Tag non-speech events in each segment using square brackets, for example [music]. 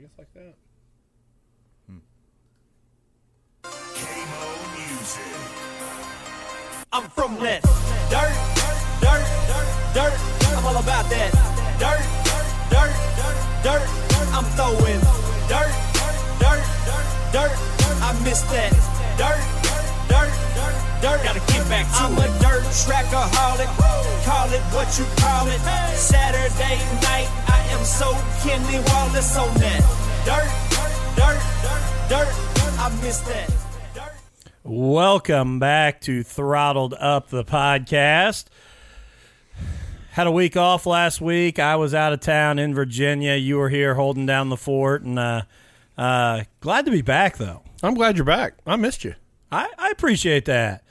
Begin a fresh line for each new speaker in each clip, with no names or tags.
I guess like that.
Music.
I'm from that dirt, dirt, dirt, dirt. I'm all about that Dirt, dirt, dirt, dirt. I'm throwing dirt, dirt, dirt, dirt. I miss that dirt, dirt, dirt. Gotta get back to I'm a dirt trackaholic. Call it what you call it. Saturday night, I am so Kenny Wallace on that dirt, dirt, dirt. I miss that. Dirt.
Welcome back to Throttled Up the podcast. Had a week off last week. I was out of town in Virginia. You were here holding down the fort, and uh, uh, glad to be back though.
I'm glad you're back. I missed you.
I, I appreciate that.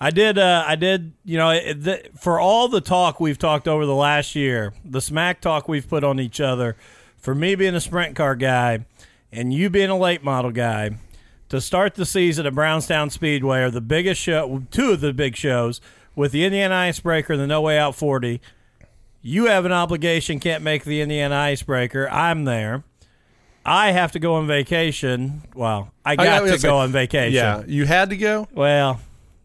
I did. Uh, I did. You know, the, for all the talk we've talked over the last year, the smack talk we've put on each other, for me being a sprint car guy, and you being a late model guy, to start the season at Brownstown Speedway are the biggest show, two of the big shows with the Indiana Icebreaker and the No Way Out 40. You have an obligation, can't make the Indiana Icebreaker. I'm there. I have to go on vacation. Well, I got
I
to go on vacation.
Yeah, you had to go.
Well,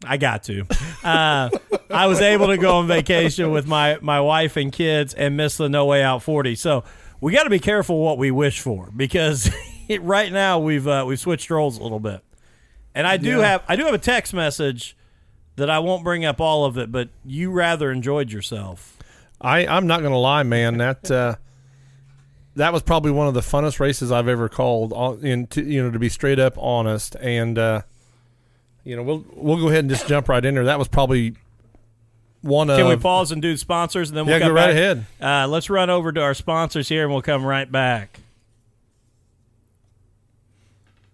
I got to. Uh, I was able to go on vacation with my, my wife and kids and miss the No Way Out 40. So we got to be careful what we wish for because [laughs] right now we've uh, we've switched roles a little bit. And I do
Yeah.
have I do have a text message that I won't bring up all of it, but you rather enjoyed yourself.
I I'm not gonna lie, man. That uh, that was probably one of the funnest races I've ever called. on- In to, you know, to be straight up honest, and uh, you know, we'll we'll go ahead and just jump right in there. That was probably one
Can
of.
Can we pause and do sponsors and then we'll
Yeah, go right
back?
ahead.
Uh, let's run over to our sponsors here and we'll come right back.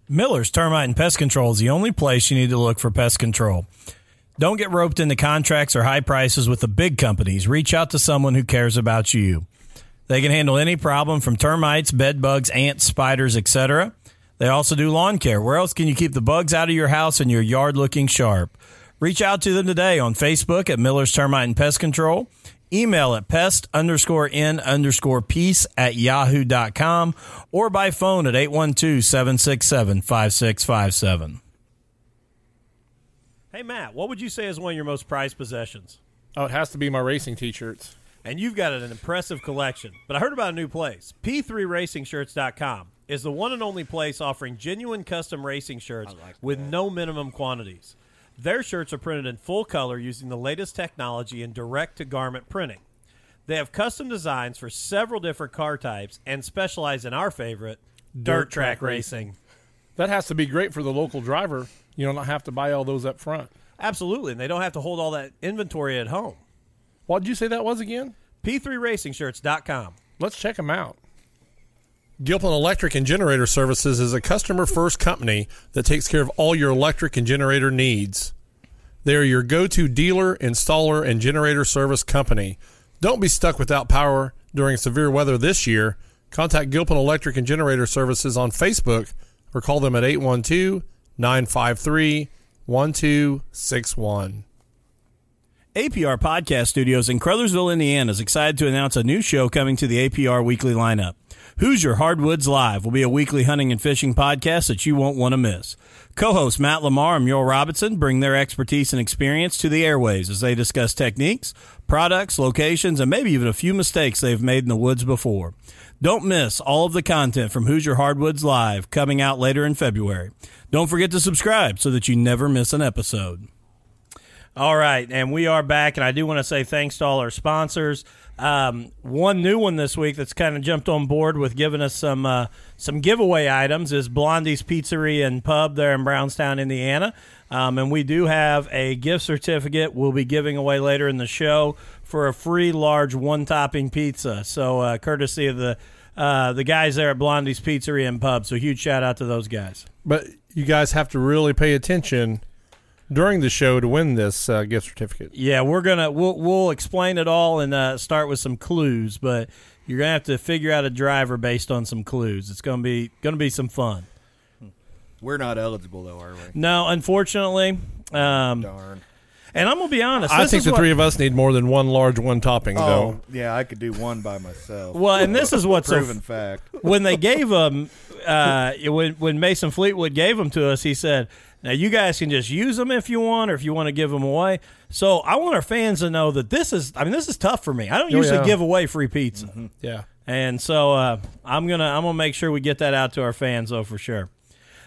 Miller's Termite and Pest Control is the only place you need to look for pest control. Don't get roped into contracts or high prices with the big companies. Reach out to someone who cares about you. They can handle any problem from termites, bed bugs, ants, spiders, etc. They also do lawn care. Where else can you keep the bugs out of your house and your yard looking sharp? Reach out to them today on Facebook at Miller's Termite and Pest Control. Email at pest underscore n underscore peace at yahoo.com or by phone at 812 767 5657. Hey, Matt, what would you say is one of your most prized possessions?
Oh, it has to be my racing T-shirts.
And you've got an impressive collection. But I heard about a new place. P3RacingShirts.com is the one and only place offering genuine custom racing shirts with no minimum quantities. Their shirts are printed in full color using the latest technology in direct to garment printing. They have custom designs for several different car types and specialize in our favorite, dirt, track,
track
racing.
That has to be great for the local driver. You don't have to buy all those up front.
Absolutely. And they don't have to hold all that inventory at home.
What did you say that was again?
P3RacingShirts.com.
Let's check them out. Gilpin Electric and Generator Services is a customer first company that takes care of all your electric and generator needs. They are your go to dealer, installer, and generator service company. Don't be stuck without power during severe weather this year. Contact Gilpin Electric and Generator Services on Facebook or call them at 812 953 1261.
APR Podcast Studios in Crothersville, Indiana is excited to announce a new show coming to the APR weekly lineup. Hoosier Hardwoods Live will be a weekly hunting and fishing podcast that you won't want to miss. Co-hosts Matt Lamar and Mule Robinson bring their expertise and experience to the airways as they discuss techniques, products, locations, and maybe even a few mistakes they've made in the woods before. Don't miss all of the content from Hoosier Hardwoods Live coming out later in February. Don't forget to subscribe so that you never miss an episode. All right, and we are back, and I do want to say thanks to all our sponsors. Um, one new one this week that's kind of jumped on board with giving us some uh, some giveaway items is Blondie's Pizzeria and Pub there in Brownstown, Indiana, um, and we do have a gift certificate we'll be giving away later in the show for a free large one topping pizza. So uh, courtesy of the uh, the guys there at Blondie's Pizzeria and Pub. So huge shout out to those guys.
But you guys have to really pay attention during the show to win this uh, gift certificate.
Yeah, we're gonna we'll we'll explain it all and uh, start with some clues, but you're gonna have to figure out a driver based on some clues. It's gonna be gonna be some fun.
We're not eligible though, are we?
No, unfortunately, um,
Darn.
And I'm gonna be honest.
I think the
what-
three of us need more than one large one topping,
Oh,
though.
yeah, I could do one by myself.
Well, and this is what's so
proven fact.
when they gave them uh, when when Mason Fleetwood gave them to us, he said, "Now you guys can just use them if you want, or if you want to give them away." So I want our fans to know that this is. I mean, this is tough for me. I don't
Oh,
usually
yeah.
give away free pizza,
Yeah.
and so uh, I'm gonna I'm gonna make sure we get that out to our fans though for sure.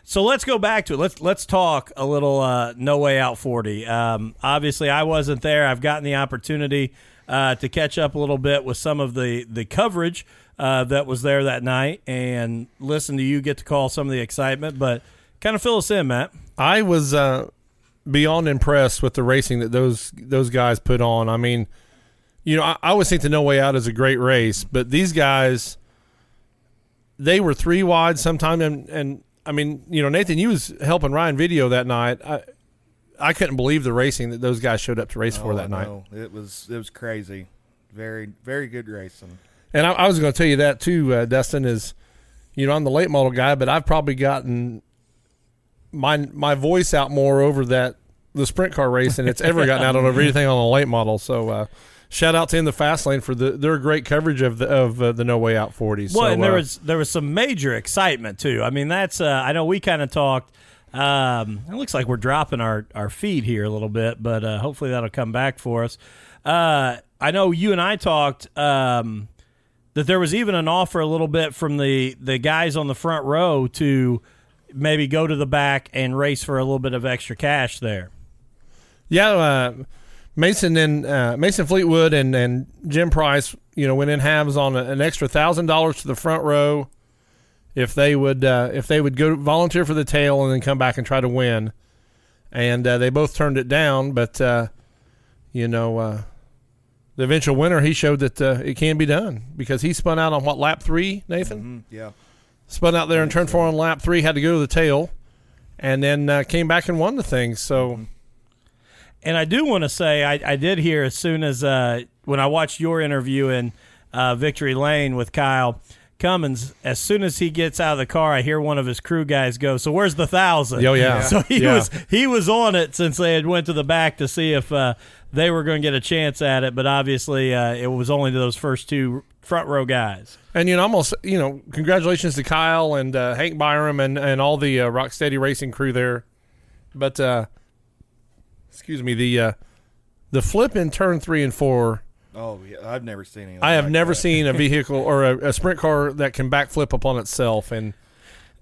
So let's go back to it. Let's let's talk a little uh, No Way Out 40. Um, obviously, I wasn't there. I've gotten the opportunity uh, to catch up a little bit with some of the the coverage uh, that was there that night and listen to you get to call some of the excitement. But kind of fill us in, Matt.
I was uh, beyond impressed with the racing that those those guys put on. I mean, you know, I, I always think the No Way Out is a great race, but these guys, they were three wide sometime, and and I mean, you know, Nathan, you was helping Ryan video that night. I I couldn't believe the racing that those guys showed up to race for
Oh,
that night.
It was it was crazy. Very very good racing.
And I, I was going to tell you that too, uh, Dustin. Is you know I'm the late model guy, but I've probably gotten my my voice out more over that the sprint car race than it's ever gotten out on over anything on the late model. So uh, shout out to in the fast lane for the their great coverage of the of uh, the No Way Out 40s.
Well,
so,
and there
uh,
was there was some major excitement too. I mean, that's uh, I know we kind of talked. Um, it looks like we're dropping our, our feed here a little bit, but uh, hopefully that'll come back for us. Uh, I know you and I talked um, that there was even an offer a little bit from the the guys on the front row to maybe go to the back and race for a little bit of extra cash there.
Yeah, uh, Mason and uh, Mason Fleetwood and, and Jim Price, you know, went in halves on a, an extra thousand dollars to the front row if they would uh, if they would go volunteer for the tail and then come back and try to win, and uh, they both turned it down. But uh, you know, uh, the eventual winner he showed that uh, it can be done because he spun out on what lap three, Nathan
Mm, yeah.
Spun out there and turned four on lap three, had to go to the tail, and then uh, came back and won the thing. So.
And I do want to say I, I did hear as soon as uh, when I watched your interview in uh, Victory Lane with Kyle Cummins, as soon as he gets out of the car, I hear one of his crew guys go, "So where's the thousand?
Oh, yeah. [laughs]
So he
Yeah.
was he was on it since they had went to the back to see if uh, they were going to get a chance at it, but obviously uh, it was only to those first two front row guys.
And you know, almost you know, congratulations to Kyle and uh, Hank Byram and and all the uh, Rocksteady Racing crew there. But uh, excuse me, the uh, the flip in turn three and four.
Oh yeah. I've never seen anything.
I have
like
never
that.
seen a [laughs] vehicle or a, a sprint car that can backflip upon itself, and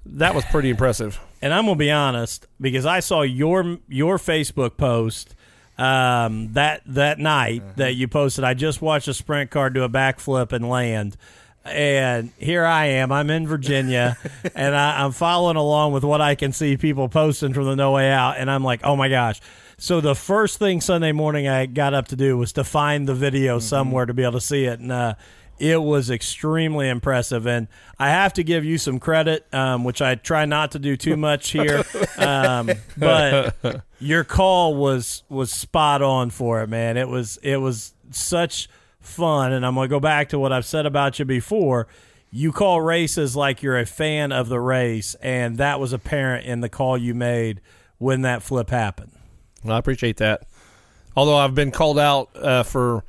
that was pretty impressive.
And I'm gonna be honest because I saw your your Facebook post um, that that night
Uh-huh.
that you posted. I just watched a sprint car do a backflip and land, and here I am. I'm in Virginia, [laughs] and I, I'm following along with what I can see people posting from the No Way Out, and I'm like, oh my gosh. So the first thing Sunday morning I got up to do was to find the video
Mm-hmm.
somewhere to be able to see it, and uh, it was extremely impressive. And I have to give you some credit, um, which I try not to do too much here, [laughs] um, but your call was was spot on for it, man. It was it was such fun, and I'm gonna go back to what I've said about you before. You call races like you're a fan of the race, and that was apparent in the call you made when that flip happened.
Well, I appreciate that. Although I've been called out uh, for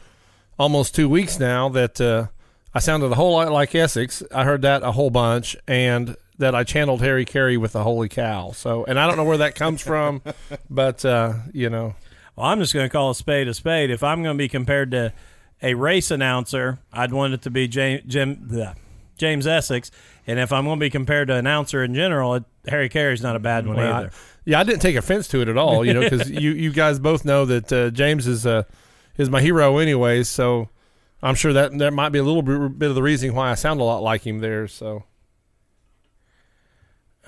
almost two weeks now that uh, I sounded a whole lot like Essex. I heard that a whole bunch, and that I channeled Harry Caray with the holy cow. So, and I don't know where that comes from, [laughs] but uh, you know,
Well, I'm just going to call a spade a spade. If I'm going to be compared to a race announcer, I'd want it to be James, Jim, bleh, James Essex. And if I'm going to be compared to announcer in general, it, Harry Caray's not a bad one
well, I-
either.
Yeah, I didn't take offense to it at all. You know, because [laughs] you you guys both know that uh, James is uh, is my hero, anyways. So. I'm sure that that might be a little bit, bit of the reason why I sound a lot like him there. So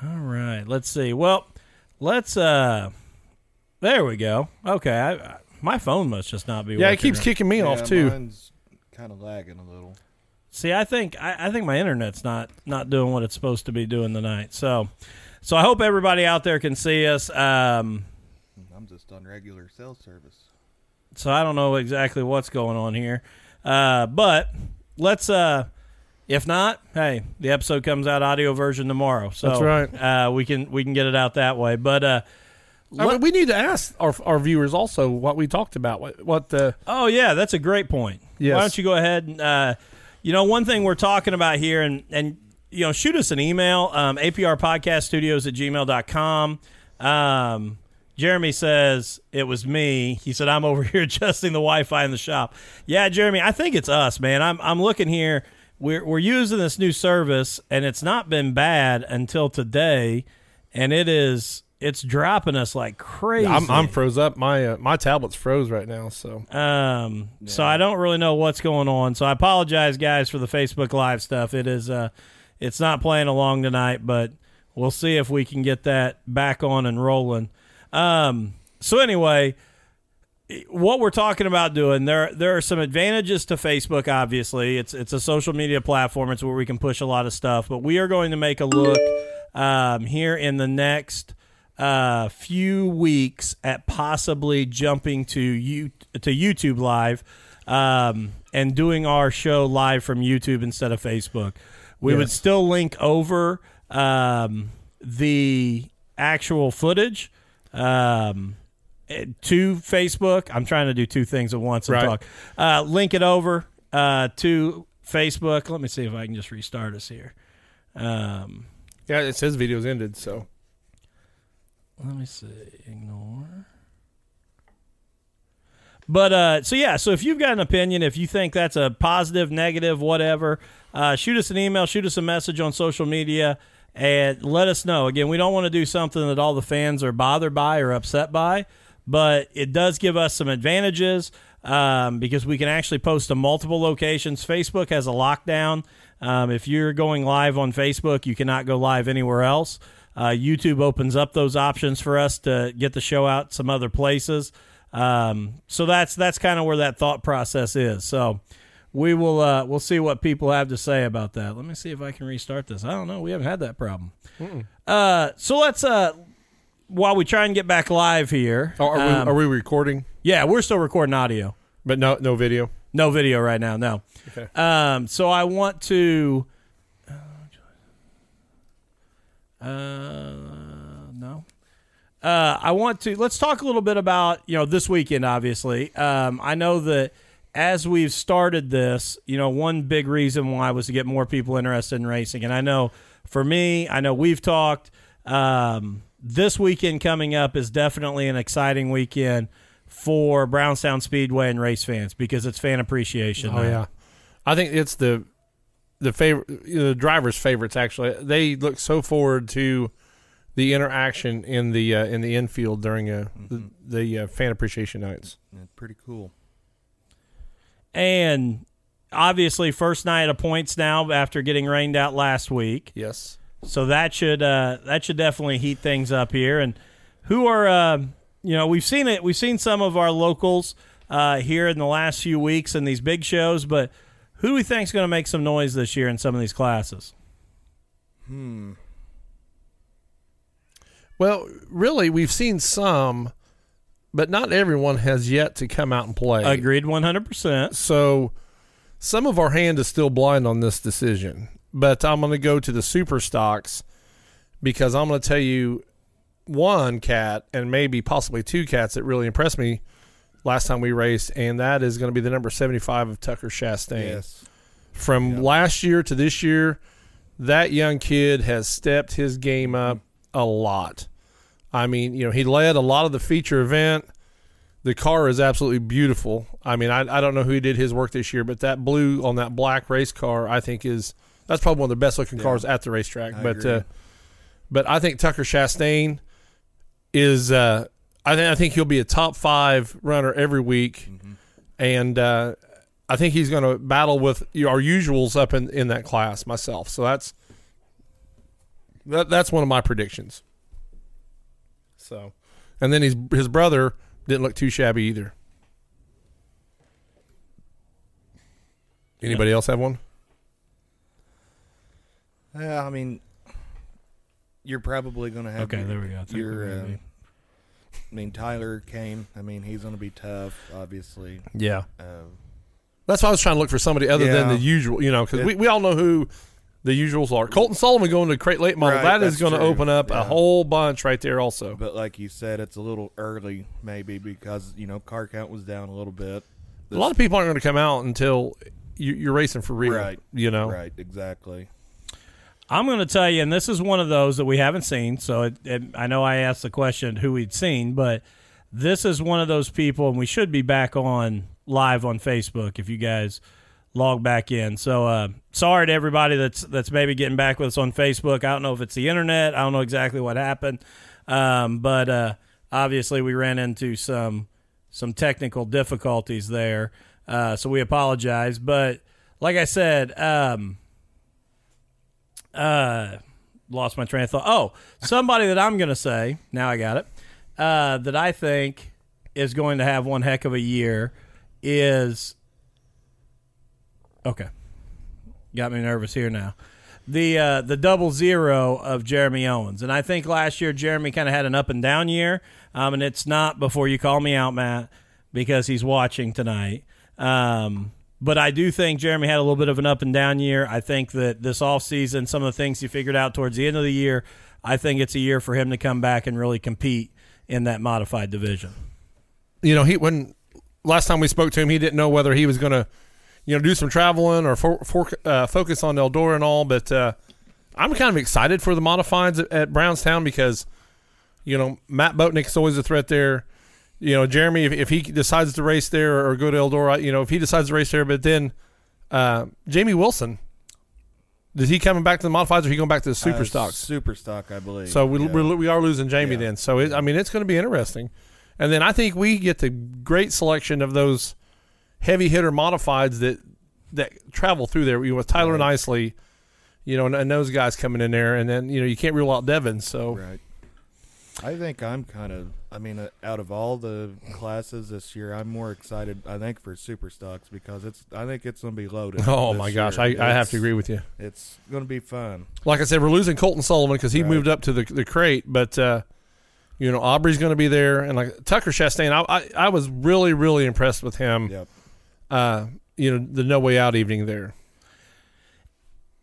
All right, let's see. Well, let's. uh There we go. Okay, I, I, my phone must just not be.
yeah, it keeps
right.
kicking me
Yeah,
off too.
Mine's kind of lagging a little.
See, I think I, I think my internet's not not doing what it's supposed to be doing tonight. So, so I hope everybody out there can see us. Um,
I'm just on regular cell service.
so I don't know exactly what's going on here, uh, but let's. Uh, if not, hey, the episode comes out audio version tomorrow. So
That's right.
Uh, we can we can get it out that way. But uh,
I mean, we need to ask our our viewers also what we talked about. What, what the
Oh yeah, that's a great point.
Yes.
Why don't you go ahead and uh, you know one thing we're talking about here and and you know shoot us an email um, APR podcast studios at gmail.com. Um, Jeremy says it was me. He said I'm over [laughs] here adjusting the Wi-Fi in the shop. Yeah, Jeremy, I think it's us, man. I'm I'm looking here. We're we're using this new service and it's not been bad until today, and it is it's dropping us like crazy.
I'm, I'm froze up. My uh, my tablet's froze right now. So
Um, so I don't really know what's going on. So I apologize, guys, for the Facebook Live stuff. It is, uh, it's not playing along tonight, but we'll see if we can get that back on and rolling. Um, so anyway, what we're talking about doing there, there are some advantages to Facebook. Obviously, it's it's a social media platform. It's where we can push a lot of stuff. But we are going to make a look um, here in the next uh, few weeks at possibly jumping to you to YouTube Live um, and doing our show live from YouTube instead of Facebook. We would still link over um, the actual footage um, eh, to Facebook. I'm trying to do two things at once and
Right.
talk. Uh, link it over uh, to Facebook. Let me see if I can just restart us here. Um,
yeah, it says videos ended. So
let me see. Ignore. But uh, so yeah, so if you've got an opinion, if you think that's a positive, negative, whatever, uh, shoot us an email, shoot us a message on social media, and let us know. Again, we don't want to do something that all the fans are bothered by or upset by, but it does give us some advantages um, because we can actually post to multiple locations. Facebook has a lockdown. Um, if you're going live on Facebook, you cannot go live anywhere else. Uh, YouTube opens up those options for us to get the show out some other places. Um, so that's that's kind of where that thought process is. So we will uh, we'll see what people have to say about that. Let me see if I can restart this. I don't know. We haven't had that problem. Uh, so let's uh, while we try and get back live here.
Oh, are,
um,
we, are we recording?
yeah, we're still recording audio.
But no no video.
No video right now. No.
Okay.
Um, so I want to. Uh. Uh, I want to let's talk a little bit about you know this weekend. Obviously, um, I know that as we've started this, you know, one big reason why was to get more people interested in racing, and I know for me, I know we've talked. Um, this weekend coming up is definitely an exciting weekend for Brownstown Speedway and race fans because it's fan appreciation.
Oh
night.
yeah, I think it's the the favorite the drivers' favorites. Actually, they look so forward to the interaction in the uh, in the infield during uh, the, the uh, fan appreciation nights.
Yeah, pretty cool.
And obviously, first night of points now after getting rained out last week.
Yes.
So that should uh, that should definitely heat things up here. And who are uh, you know we've seen it we've seen some of our locals uh, here in the last few weeks in these big shows, but who do we think is going to make some noise this year in some of these classes?
Well, really, we've seen some, but not everyone has yet to come out and play.
Agreed, one hundred percent.
So some of our hand is still blind on this decision. But I'm going to go to the super stocks because I'm going to tell you one cat and maybe possibly two cats that really impressed me last time we raced, and that is going to be the number 75 of Tucker Chastain.
Yes.
From
Yep.
last year to this year, that young kid has stepped his game up a lot. I mean, you know, he led a lot of the feature event. The car is absolutely beautiful. I mean, I, I don't know who did his work this year, but that blue on that black race car, I think is that's probably one of the best looking
Yeah.
cars at the racetrack.
I
but uh, but I think Tucker Chastain is uh, I think I think he'll be a top five runner every week,
Mm-hmm.
and uh, I think he's going to battle with our usuals up in, in that class myself. So that's that, that's one of my predictions. So, and then his his brother didn't look too shabby either. Anybody else have one?
Yeah, I mean, you're probably going to have.
Okay,
your,
there we go. I think
Your,
we're
uh. I mean, Tyler Kane. I mean, he's going to be tough, obviously.
Yeah,
Uh,
that's why I was trying to look for somebody other than the usual. You know, because we, we all know who the usuals are. Colton Sullivan going to Crate Late Model.
Right,
that is
that's
going to open up a whole bunch right there also.
But like you said, it's a little early, maybe because you know car count was down a little bit.
a lot of people aren't going to come out until you, you're racing for real.
Right.
You know.
Right, exactly.
I'm going to tell you, and this is one of those that we haven't seen. So it, it, I know I asked the question who we'd seen, but this is one of those people, and we should be back on live on Facebook if you guys log back in. So uh, sorry to everybody that's that's maybe getting back with us on Facebook. I don't know if it's the internet. I don't know exactly what happened, um, but uh, obviously we ran into some some technical difficulties there. Uh, so we apologize, but like I said. Um, uh, lost my train of thought. Oh, somebody that I'm to say, now I got it, uh, that I think is going to have one heck of a year is. Okay. Got me nervous here now. The uh, the double zero of Jeremy Owens. And I think last year Jeremy kind of had an up and down year. Um, and it's not before you call me out, Matt, because he's watching tonight. Um, but I do think Jeremy had a little bit of an up and down year. I think that this offseason, some of the things he figured out towards the end of the year, I think it's a year for him to come back and really compete in that modified division.
You know, he when last time we spoke to him, he didn't know whether he was going to, you know, do some traveling or for, for, uh, focus on Eldora and all. But uh, I'm kind of excited for the modifieds at, at Brownstown because, you know, Matt Boatnick's always a threat there. You know, Jeremy, if, if he decides to race there or go to Eldora, you know, if he decides to race there, but then uh, Jamie Wilson, is he coming back to the modifieds or he going back to the super
Uh,
stocks?
Super stock, I believe.
So we,
yeah.
we're, we are losing Jamie
Yeah.
then. So it, I mean, it's going to be interesting. And then I think we get the great selection of those heavy hitter modifieds that that travel through there. You know, with Tyler
Right.
Nicely, you know, and, and those guys coming in there, and then you know you can't rule out Devin. So
Right. I think I'm kind of. I mean, uh, out of all the classes this year, I'm more excited. I think for super stocks because it's. I think it's going to be loaded. [laughs]
oh my gosh,
year.
I, I have to agree with you.
It's going to be fun.
Like I said, we're losing Colton Sullivan because he
Right.
moved up to the the crate, but. uh you know Aubrey's going to be there, and like Tucker Chastain, I, I I was really really impressed with him.
Yep.
Uh, you know the No Way Out evening there.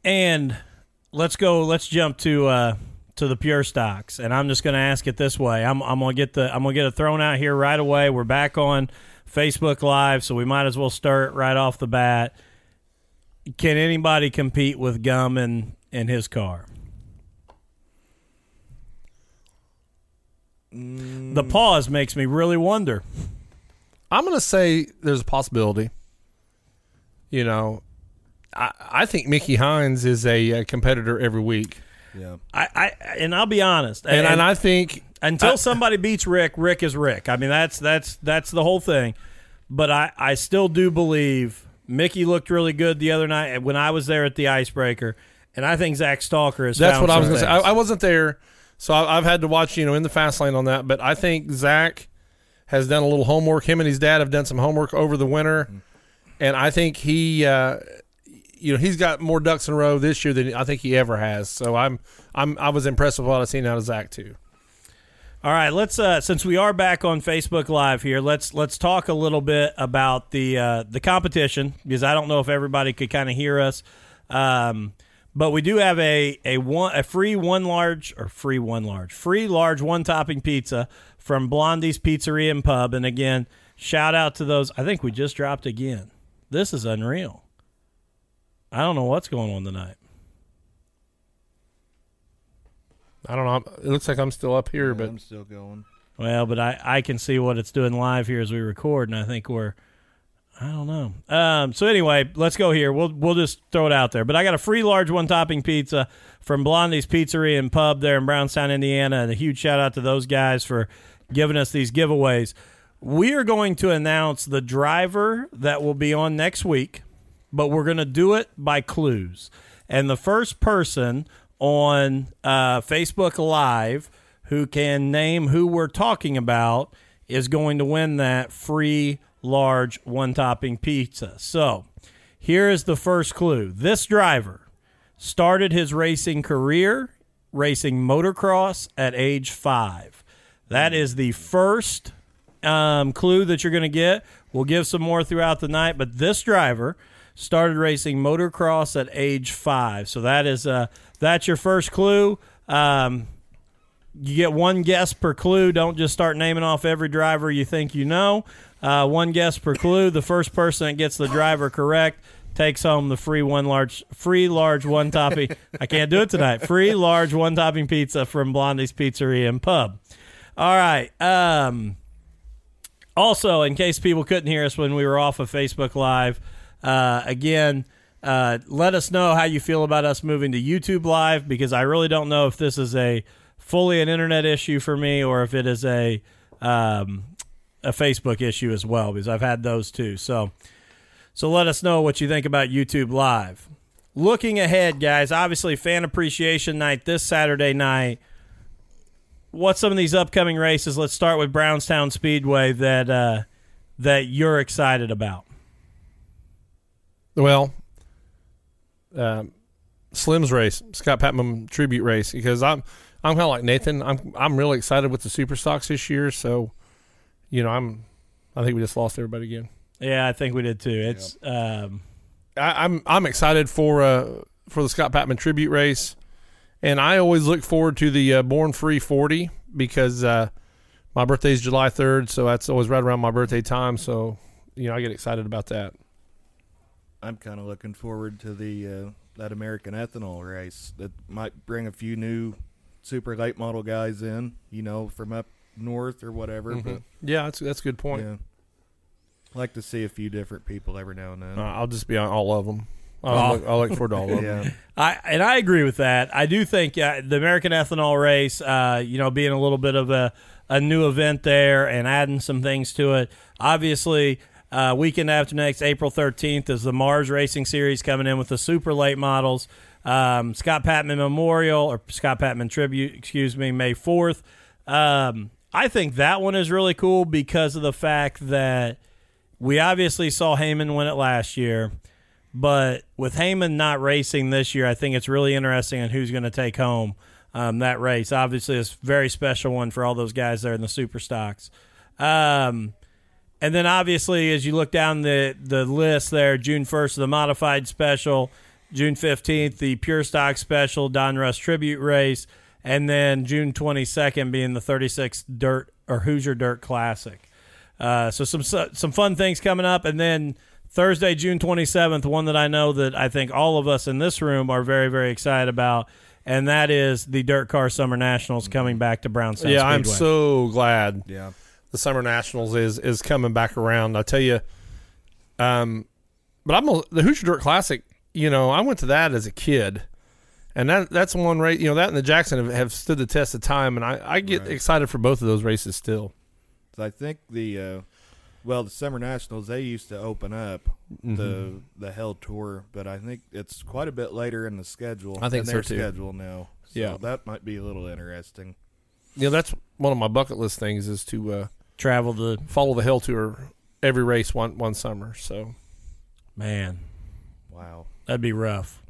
And let's go. Let's jump to uh, to the pure stocks, and I'm just going to ask it this way. I'm I'm going to get the I'm to get it thrown out here right away. We're back on Facebook Live, so we might as well start right off the bat. Can anybody compete with Gum in in his car? The pause makes me really wonder.
I'm going to say there's a possibility. You know, I, I think Mickey Hines is a, uh competitor every week,
Yeah.
I, I and I'll be honest,
and, and I think
until
I-
somebody beats Rick, Rick is Rick. I mean, that's that's that's the whole thing. But I I still do believe Mickey looked really good the other night when I was there at the Icebreaker, and I think Zach Stalker is.
that's what I was going to say. I, I wasn't there, so I, I've had to watch you know in the fast lane on that. But I think Zach has done a little homework. Him and his dad have done some homework over the winter, and I think he. Uh, you know he's got more ducks in a row this year than I think he ever has. So I'm I'm I was impressed with what I've seen out of Zach too.
All right, let's uh, since we are back on Facebook Live here, let's let's talk a little bit about the uh, the competition because I don't know if everybody could kind of hear us, um, but we do have a a one a free one large or free one large free large one topping pizza from Blondie's Pizzeria and Pub, and again, shout out to those. I think we just dropped again. This is unreal. I don't know what's going on tonight.
I don't know. It looks like I'm still up here, but
I'm still going.
Well, but I, I can see what it's doing live here as we record, and I think we're I don't know. Um, so anyway, let's go here. We'll we'll just throw it out there. But I got a free large one topping pizza from Blondie's Pizzeria and Pub there in Brownstown, Indiana, and a huge shout out to those guys for giving us these giveaways. We are going to announce the driver that will be on next week, but we're going to do it by clues. And the first person on uh, Facebook Live who can name who we're talking about is going to win that free large one topping pizza. So here is the first clue. This driver started his racing career racing motocross at age five. That is the first um, clue that you're going to get. We'll give some more throughout the night, but this driver started racing motocross at age five. So that is uh, that's your first clue. Um, you get one guess per clue. Don't just start naming off every driver you think you know. Uh, one guess per clue. The first person that gets the driver correct takes home the free one large free large one topping. I can't do it tonight. Free large one topping pizza from Blondie's Pizzeria and Pub. All right. Um, also, in case people couldn't hear us when we were off of Facebook Live, uh, again, uh, let us know how you feel about us moving to YouTube Live because I really don't know if this is a fully an internet issue for me or if it is a um, a Facebook issue as well because I've had those too. So, so let us know what you think about YouTube Live. Looking ahead, guys, obviously fan appreciation night this Saturday night. What's some of these upcoming races? Let's start with Brownstown Speedway that uh, that you're excited about.
Well, um, Slim's race, Scott Patman tribute race, because I'm I'm kind of like Nathan. I'm I'm really excited with the super stocks this year. So, you know, I'm I think we just lost everybody again.
Yeah, I think we did too. It's um,
I, I'm I'm excited for uh for the Scott Patman tribute race, and I always look forward to the uh, Born Free 40 because uh, my birthday is July 3rd, so that's always right around my birthday time. So, you know, I get excited about that.
I'm kind of looking forward to the uh, that American ethanol race that might bring a few new super late model guys in, you know, from up north or whatever. But
Yeah, that's that's a good point.
yeah, like to see a few different people every now and then.
Uh, I'll just be on all of them. I'll,
Oh.
look, I'll look forward to all of them. [laughs]
yeah,
I and I agree with that. I do think uh, the American Ethanol Race, uh, you know, being a little bit of a, a new event there and adding some things to it. Obviously, uh, weekend after next, April thirteenth, is the Mars Racing Series coming in with the super late models. Um, Scott Patman Memorial or Scott Patman Tribute, excuse me, May fourth. Um, I think that one is really cool because of the fact that we obviously saw Heyman win it last year. But with Heyman not racing this year, I think it's really interesting on who's going to take home um, that race. Obviously, it's a very special one for all those guys there in the super stocks. Um, and then obviously, as you look down the, the list there, June 1st, the modified special, June 15th, the pure stock special, Don Russ tribute race, and then June 22nd being the 36th Dirt or Hoosier Dirt Classic. Uh, so some some fun things coming up, and then Thursday, June 27th, one that I know that I think all of us in this room are very very excited about, and that is the Dirt Car Summer Nationals coming back to Brownstown.
Yeah, I'm so glad
yeah.
the Summer Nationals is is coming back around. I tell you, um, but I'm a, the Hoosier Dirt Classic. You know, I went to that as a kid, and that that's one race. You know, that and the Jackson have, have stood the test of time, and I I get
Right.
excited for both of those races still.
So I think the uh, well, the summer nationals they used to open up
Mm-hmm.
the the Hell Tour, but I think it's quite a bit later in the schedule.
I think
in
so,
their
too.
schedule now. So
Yeah.
that might be a little interesting.
Yeah, that's one of my bucket list things is to uh,
travel the
follow the Hell Tour every race one one summer. So
man.
Wow.
That'd be rough.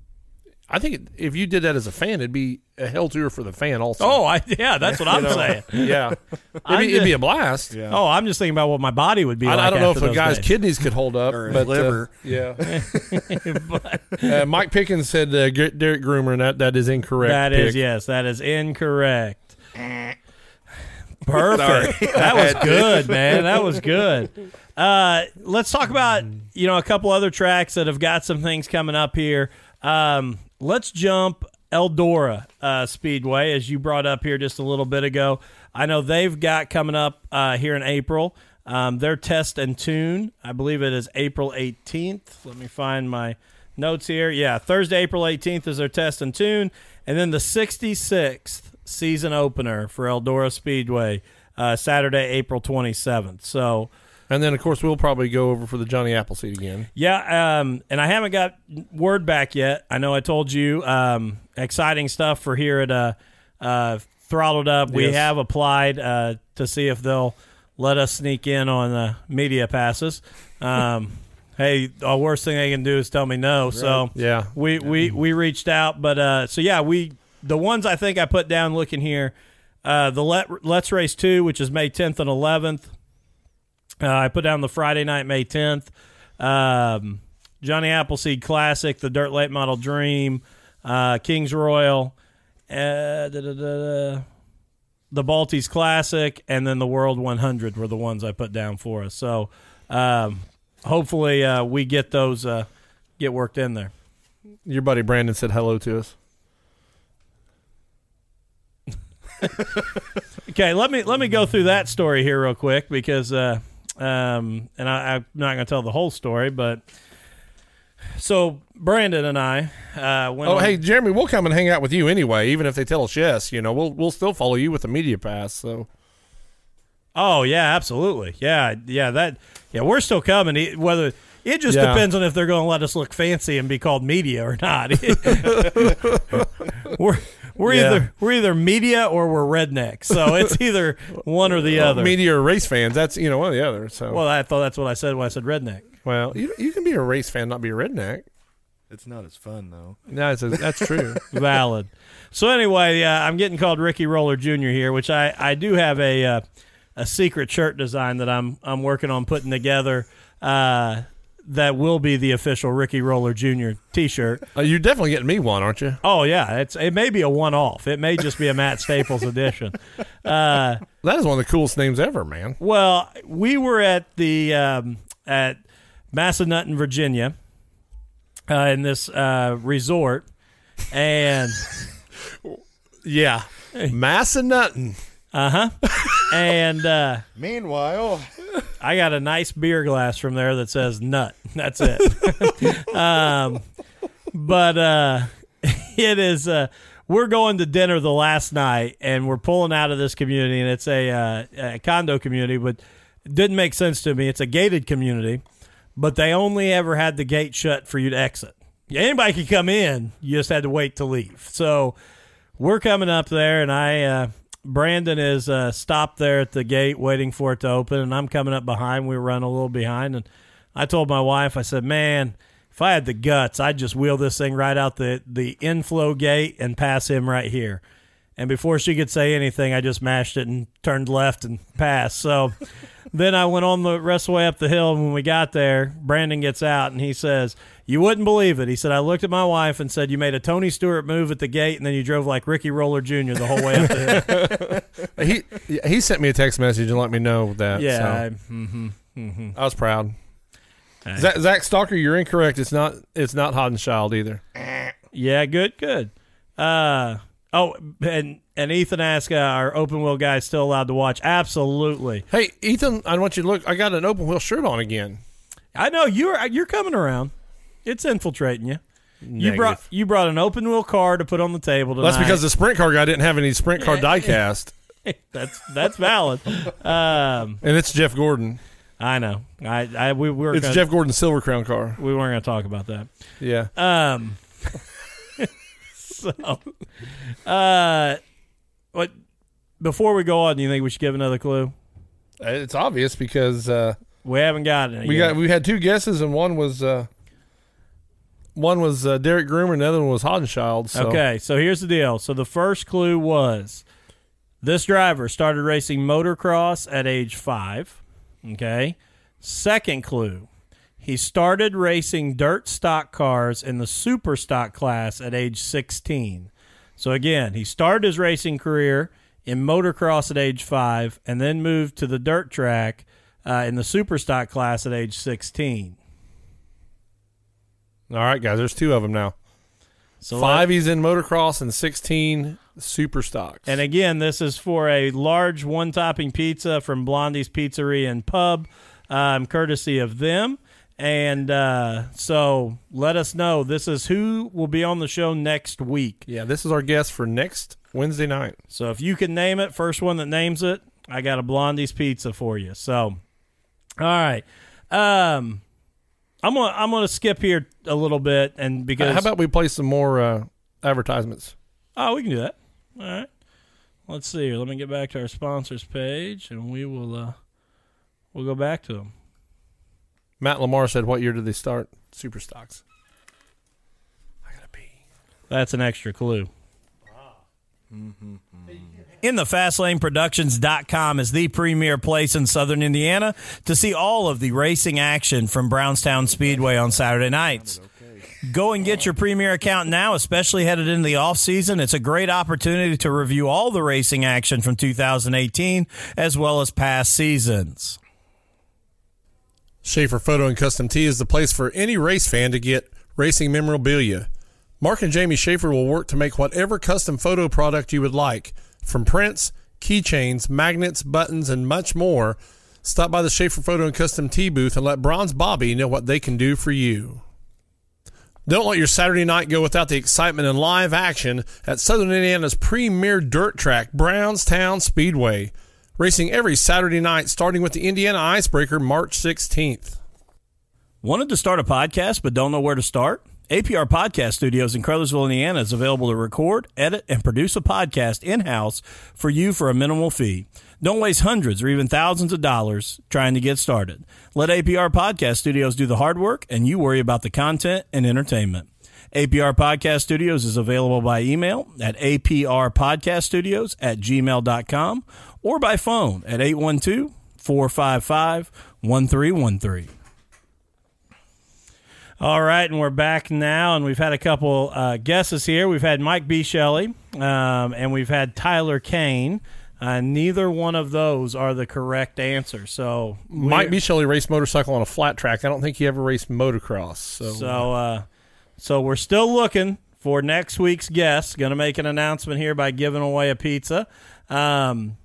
I think if you did that as a fan, it'd be a Hell Tour for the fan also.
Oh, I yeah, that's what [laughs] I'm saying. [laughs]
yeah, [laughs] it'd be, it'd be a blast.
Yeah.
Oh, I'm just thinking about what my body would be
I,
like.
I don't know if
after
a
those
guy's
days.
kidneys could hold up,
Or his
but uh,
liver.
yeah. uh, Mike Pickens said uh, G- Derek Groomer, and that, that is incorrect.
That is
pick.
yes, that is incorrect. Perfect. that was good, man. That was good. Uh, let's talk about you know a couple other tracks that have got some things coming up here. Um, let's jump Eldora uh, Speedway, as you brought up here just a little bit ago. I know they've got coming up uh, here in April. Um, their test and tune, I believe it is April 18th. Let me find my notes here. Yeah, Thursday, April 18th is their test and tune. And then the 66th season opener for Eldora Speedway, uh, Saturday, April 27th. So,
And then, of course, we'll probably go over for the Johnny Appleseed again.
yeah, um, and I haven't got word back yet. I know I told you um, exciting stuff for here at uh, uh, Throttled Up. We
Yes.
have applied uh, to see if they'll let us sneak in on the media passes. Um, [laughs] hey, the worst thing they can do is tell me no. So
Yeah.
we we we reached out, but uh, so yeah, we the ones I think I put down looking here, uh, the Let Let's Race Two, which is May 10th and 11th. Uh, I put down the Friday night, May 10th. Um, Johnny Appleseed Classic, the Dirt Late Model Dream, uh, Kings Royal, uh, da, da, da, the Baltes Classic, and then the World 100 were the ones I put down for us. So um, hopefully uh, we get those uh, get worked in there.
Your buddy Brandon said hello to us. [laughs]
Okay, let me let me go through that story here real quick because, uh, um, and I, I'm not going to tell the whole story, but so Brandon and I uh, went.
Oh,
on-
hey, Jeremy, we'll come and hang out with you anyway, even if they tell us yes. You know, we'll we'll still follow you with the media pass. So
Oh yeah, absolutely. Yeah, yeah. That yeah, we're still coming. It- Whether it just
Yeah.
depends on if they're going to let us look fancy and be called media or not. [laughs] we're we're
Yeah.
either we're either media or we're redneck. So it's [laughs] either one or the other.
media or race fans, that's you know one or the other. So
Well, I thought that's what I said when I said redneck.
well, you you can be a race fan, not be a redneck.
It's not as fun though.
No, that's that's true. [laughs]
Valid. So anyway, uh, I'm getting called Ricky Roller Jr. here, which I, I do have a uh, a secret shirt design that I'm I'm working on putting together. Uh, that will be the official Ricky Roller Jr. T-shirt.
uh, you're definitely getting me one, aren't you?
Oh yeah, it's it may be a one-off. It may just be a Matt Staples edition. Uh,
That is one of the coolest names ever, man.
well, we were at the um, at Massanutten, Virginia, uh, in this uh, resort, and [laughs]
Yeah, Massanutten.
uh huh, and. Uh,
Meanwhile,
I got a nice beer glass from there that says nut. [laughs] That's it. [laughs] um, but uh, [laughs] it is. Uh, we're going to dinner the last night, and we're pulling out of this community, and it's a, uh, a condo community, but it didn't make sense to me. It's a gated community, but they only ever had the gate shut for you to exit. Anybody could come in. You just had to wait to leave. So we're coming up there, and I uh, Brandon is uh, stopped there at the gate waiting for it to open, and I'm coming up behind. We run a little behind, and I told my wife, I said, "Man, if I had the guts, I'd just wheel this thing right out the the inflow gate and pass him right here." And before she could say anything, I just mashed it and turned left and passed. So then I went on the rest of the way up the hill. And when we got there, Brandon gets out and he says, You wouldn't believe it. He said, I looked at my wife and said, You made a Tony Stewart move at the gate and then you drove like Ricky Roller Jr. the whole way up the hill. [laughs]
He he sent me a text message and let me know that.
yeah.
so
I, mm-hmm.
I was proud. Zach, Zach Stalker, you're incorrect. It's not. It's not Hodenschild either.
Yeah, good, good. Uh, oh, and, and Ethan asked, uh, Are open wheel guys still allowed to watch? Absolutely.
Hey, Ethan, I want you to look. I got an open wheel shirt on again.
I know you're you're coming around. It's infiltrating you. You brought you brought an open wheel car to put on the table tonight.
That's because the sprint car guy didn't have any sprint car [laughs] diecast, [laughs]
that's that's valid. Um,
and it's Jeff Gordon.
I know. I, I we, we were
It's
gonna,
Jeff Gordon's Silver Crown car.
we weren't going to talk about that.
Yeah.
Um. [laughs] so, uh, what? Before we go on, do you think we should give another clue?
It's obvious because uh,
We haven't got it.
we
yet.
got we had two guesses, and one was uh, one was uh, Derek Groomer, and the other one was Hodenschild. So.
Okay, so here's the deal. So the first clue was this driver started racing motocross at age five. Okay. Second clue, he started racing dirt stock cars in the super stock class at age 16. So again, he started his racing career in motocross at age five and then moved to the dirt track uh, in the super stock class at age 16.
All right, guys. There's two of them now.
So
Five he's in motocross and sixteen super stocks.
And again, this is for a large one topping pizza from Blondie's Pizzeria and Pub, um, courtesy of them. And uh, so let us know. This is who will be on the show next week.
yeah, this is our guest for next Wednesday night.
So if you can name it, first one that names it, I got a Blondie's Pizza for you. So, all right. Um, I'm gonna I'm gonna skip here a little bit, and because
How about we play some more uh, advertisements?
Oh, we can do that. All right. Let's see here. Let me get back to our sponsors page, and we will uh, we'll go back to them.
Matt Lamar said, "What year did they start super stocks?" I gotta pee.
That's an extra clue. Mm-hmm. In the FastlaneProductions.com is the premier place in southern Indiana to see all of the racing action from Brownstown Speedway on Saturday nights. Go and get your premier account now, especially headed into the off season. It's a great opportunity to review all the racing action from 2018 as well as past seasons.
Schaefer Photo and Custom Tee is the place for any race fan to get racing memorabilia. Mark and Jamie Schaefer will work to make whatever custom photo product you would like, from prints, keychains, magnets, buttons, and much more. Stop by the Schaefer Photo and Custom Tee booth and let Bronze Bobby know what they can do for you. Don't let your Saturday night go without the excitement and live action at Southern Indiana's premier dirt track, Brownstown Speedway. Racing every Saturday night, starting with the Indiana Icebreaker March 16th.
Wanted to start a podcast but don't know where to start? APR Podcast Studios in Crothersville, Indiana is available to record, edit, and produce a podcast in house for you for a minimal fee. Don't waste hundreds or even thousands of dollars trying to get started. Let APR Podcast Studios do the hard work and you worry about the content and entertainment. APR Podcast Studios is available by email at aprpodcaststudios at gmail.com or by phone at 812 455 1313. All right, and we're back now, and we've had a couple uh, guesses here. We've had Mike B. Shelley, um, and we've had Tyler Kane. Uh, neither one of those are the correct answer. So
Mike B. Shelley raced motorcycle on a flat track. I don't think he ever raced motocross. So,
So, uh, so we're still looking for next week's guest. Going to make an announcement here by giving away a pizza. Um,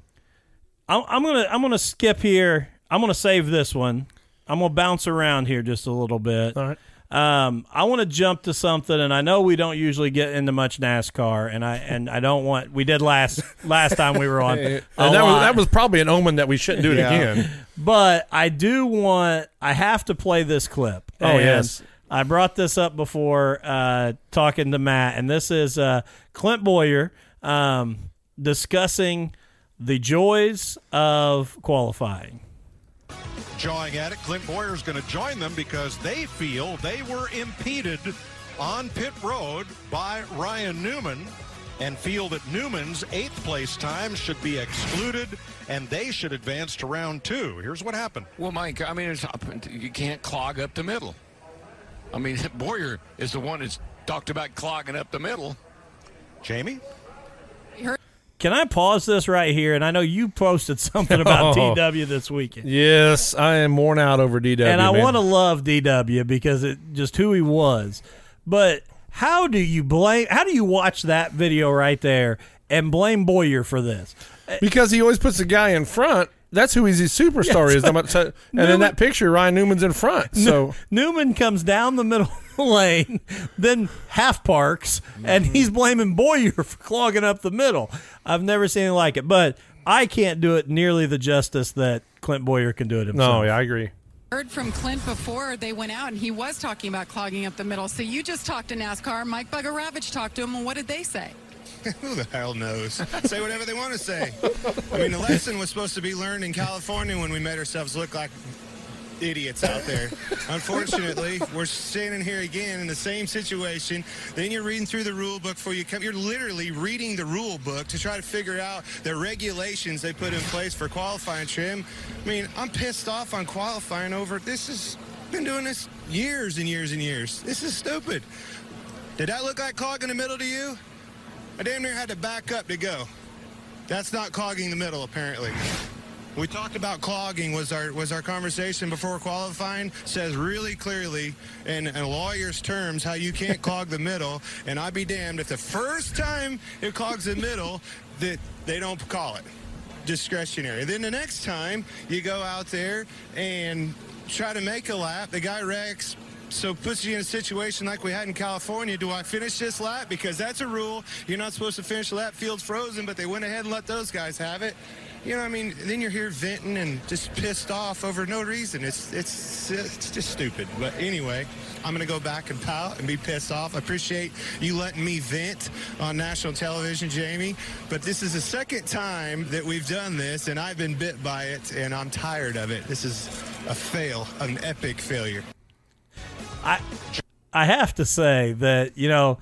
I'm, I'm gonna I'm gonna skip here. I'm gonna save this one. I'm gonna bounce around here just a little bit.
all right.
Um, I want to jump to something, and I know we don't usually get into much NASCAR, and I and I don't want. We did last last time we were on, [laughs]
And that was, that was probably an omen that we shouldn't do it
Yeah.
again.
But I do want. I have to play this clip.
Oh,
And
yes.
I brought this up before uh, talking to Matt, and this is uh, Clint Bowyer um, discussing the joys of qualifying.
jawing at it. Clint Bowyer is going to join them because they feel they were impeded on pit road by Ryan Newman and feel that Newman's eighth place time should be excluded and they should advance to round two. Here's what happened.
Well, Mike, I mean, it's up, you can't clog up the middle. I mean, [laughs] Bowyer is the one that's talked about clogging up the middle.
Jamie?
Can I pause this right here? And I know you posted something about [laughs]
Oh.
DW this weekend.
Yes, I am worn out over DW.
and I want to love DW because it just who he was. But how do you blame? How do you watch that video right there and blame Bowyer for this?
because he always puts the guy in front. That's who he's his superstar [laughs]
Yeah,
is.
so-
So- so- and
Newman-
in that picture, Ryan Newman's in front. So
Newman comes down the middle [laughs] lane, then half parks, and
Mm-hmm.
he's blaming Bowyer for clogging up the middle. I've never seen anything like it, but I can't do it nearly the justice that Clint Bowyer can do it himself.
no, yeah, I agree.
Heard from Clint before they went out, and he was talking about clogging up the middle. So you just talked to NASCAR. Mike Bugarewicz talked to him, and what did they say? [laughs]
Who the hell knows? [laughs] say whatever they want to say. I mean, the lesson was supposed to be learned in California when we made ourselves look like idiots out there. [laughs] Unfortunately, we're standing here again in the same situation. Then you're reading through the rule book before you come. You're literally reading the rule book to try to figure out the regulations they put in place for qualifying trim. I mean, I'm pissed off on qualifying over this. Has been doing this years and years and years. This is stupid. Did that look like clogging the middle to you? I damn near had to back up to go. That's not clogging the middle, apparently. We talked about clogging was our was our conversation before qualifying says really clearly in, in lawyer's terms how you can't clog the middle and I'd be damned if the first time it clogs the middle that they don't call it discretionary. Then the next time you go out there and try to make a lap, the guy wrecks. So puts you in a situation like we had in California. Do I finish this lap? Because that's a rule. You're not supposed to finish the lap. Field's frozen, but they went ahead and let those guys have it. You know, what I mean, then you're here venting and just pissed off over no reason. It's it's it's just stupid. But anyway, I'm gonna go back and pout and be pissed off. I appreciate you letting me vent on national television, Jamie. But this is the second time that we've done this, and I've been bit by it, and I'm tired of it. This is a fail, an epic failure.
I I have to say that you know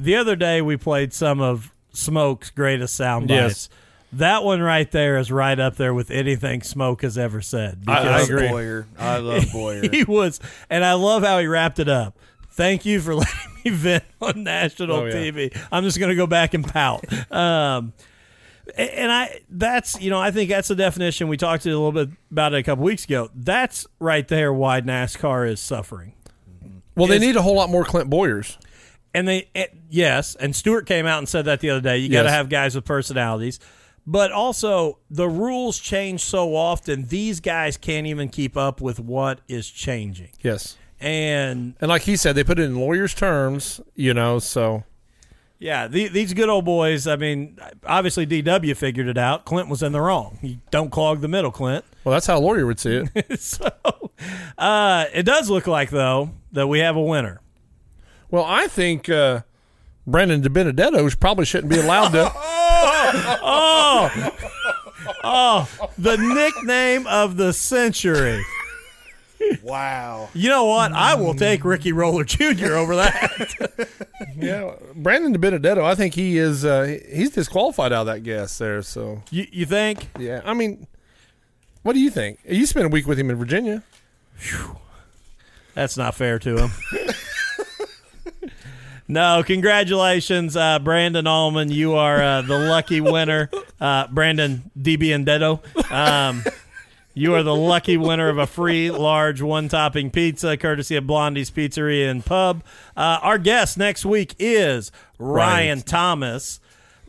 the other day we played some of Smoke's greatest sound bites.
Yes.
That one right there is right up there with anything Smoke has ever said.
I- I agree.
Bowyer. I love [laughs] Bowyer.
He was, and I love how he wrapped it up. Thank you for [laughs] letting me vent on national
Oh, yeah.
TV. I'm just going to go back and pout. Um, and I, that's, you know, I think that's the definition. We talked a little bit about it a couple weeks ago. That's right there why NASCAR is suffering.
Well, they
Is-
need a whole lot more Clint Bowyers.
And they, eh, yes, and Stewart came out and said that the other day. You got to
Yes.
have guys with personalities. But also, the rules change so often, these guys can't even keep up with what is changing.
Yes.
And
And like he said, they put it in lawyers' terms, you know, so
Yeah, the, these good old boys. I mean, obviously DW figured it out. Clint was in the wrong. You don't clog the middle, Clint.
well that's how a lawyer would see it. [laughs]
so uh, it does look like though that we have a winner.
well, I think uh Brandon DiBenedetto probably shouldn't be allowed to [laughs]
Oh, oh, the nickname of the century.
wow.
You know what? I will take Ricky Roller Jr. over that. [laughs]
Yeah, Brandon DiBenedetto, I think he is uh he's disqualified out of that guess there, so
you, you think?
yeah. I mean what do you think? You spent a week with him in Virginia.
That's not fair to him. [laughs] no, congratulations, uh, Brandon Allman. You are uh, the lucky winner. Uh, Brandon DiBenedetto. Um, you are the lucky winner of a free large one topping pizza courtesy of Blondie's Pizzeria and Pub. Uh, our guest next week is Ryan
Ryan.
Thomas.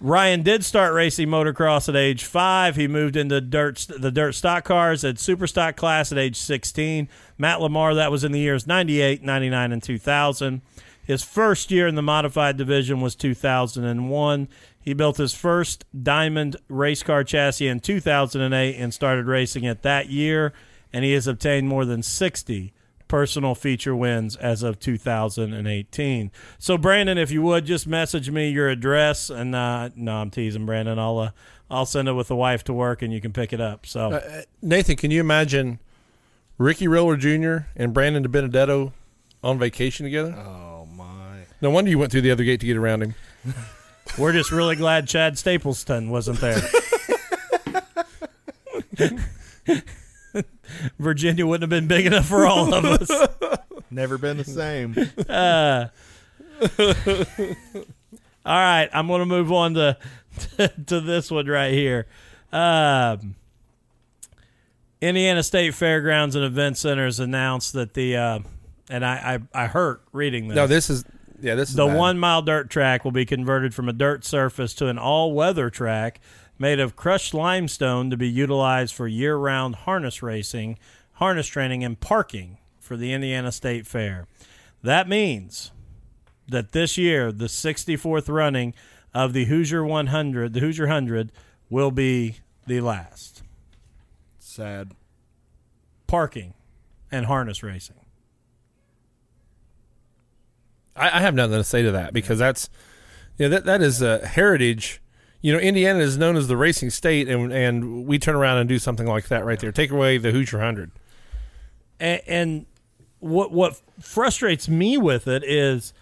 Ryan did start racing motocross at age five. He moved into dirt the dirt stock cars at super stock class at age 16. Matt Lamar, that was in the years 98, 99, and 2000. His first year in the modified division was 2001. He built his first diamond race car chassis in 2008 and started racing it that year. And he has obtained more than 60 personal feature wins as of 2018. So, Brandon, if you would just message me your address, and uh, no, I'm teasing Brandon. I'll uh, I'll send it with the wife to work, and you can pick it up. So,
Uh, Nathan, can you imagine Ricky Roller Jr. and Brandon DiBenedetto on vacation together?
Oh my.
No wonder you went through the other gate to get around him.
we're just really glad Chad Stapleton wasn't there. [laughs] Virginia wouldn't have been big enough for all of us.
Never been the same.
Uh, all right, I'm going to move on to, [laughs] to this one right here. Um, Indiana State Fairgrounds and Event Centers announced that the uh, and I, I I hurt reading this.
No, this is yeah, this is
the
bad.
one mile dirt track will be converted from a dirt surface to an all weather track made of crushed limestone to be utilized for year round harness racing, harness training, and parking for the Indiana State Fair. That means that this year, the 64th running of the Hoosier 100, the Hoosier 100, will be the last.
Sad.
Parking and harness racing.
I, I have nothing to say to that because that's yeah that that is a heritage. You know, Indiana is known as the racing state, and and we turn around and do something like that right there. Take away the Hoosier Hundred.
and, and what what frustrates me with it is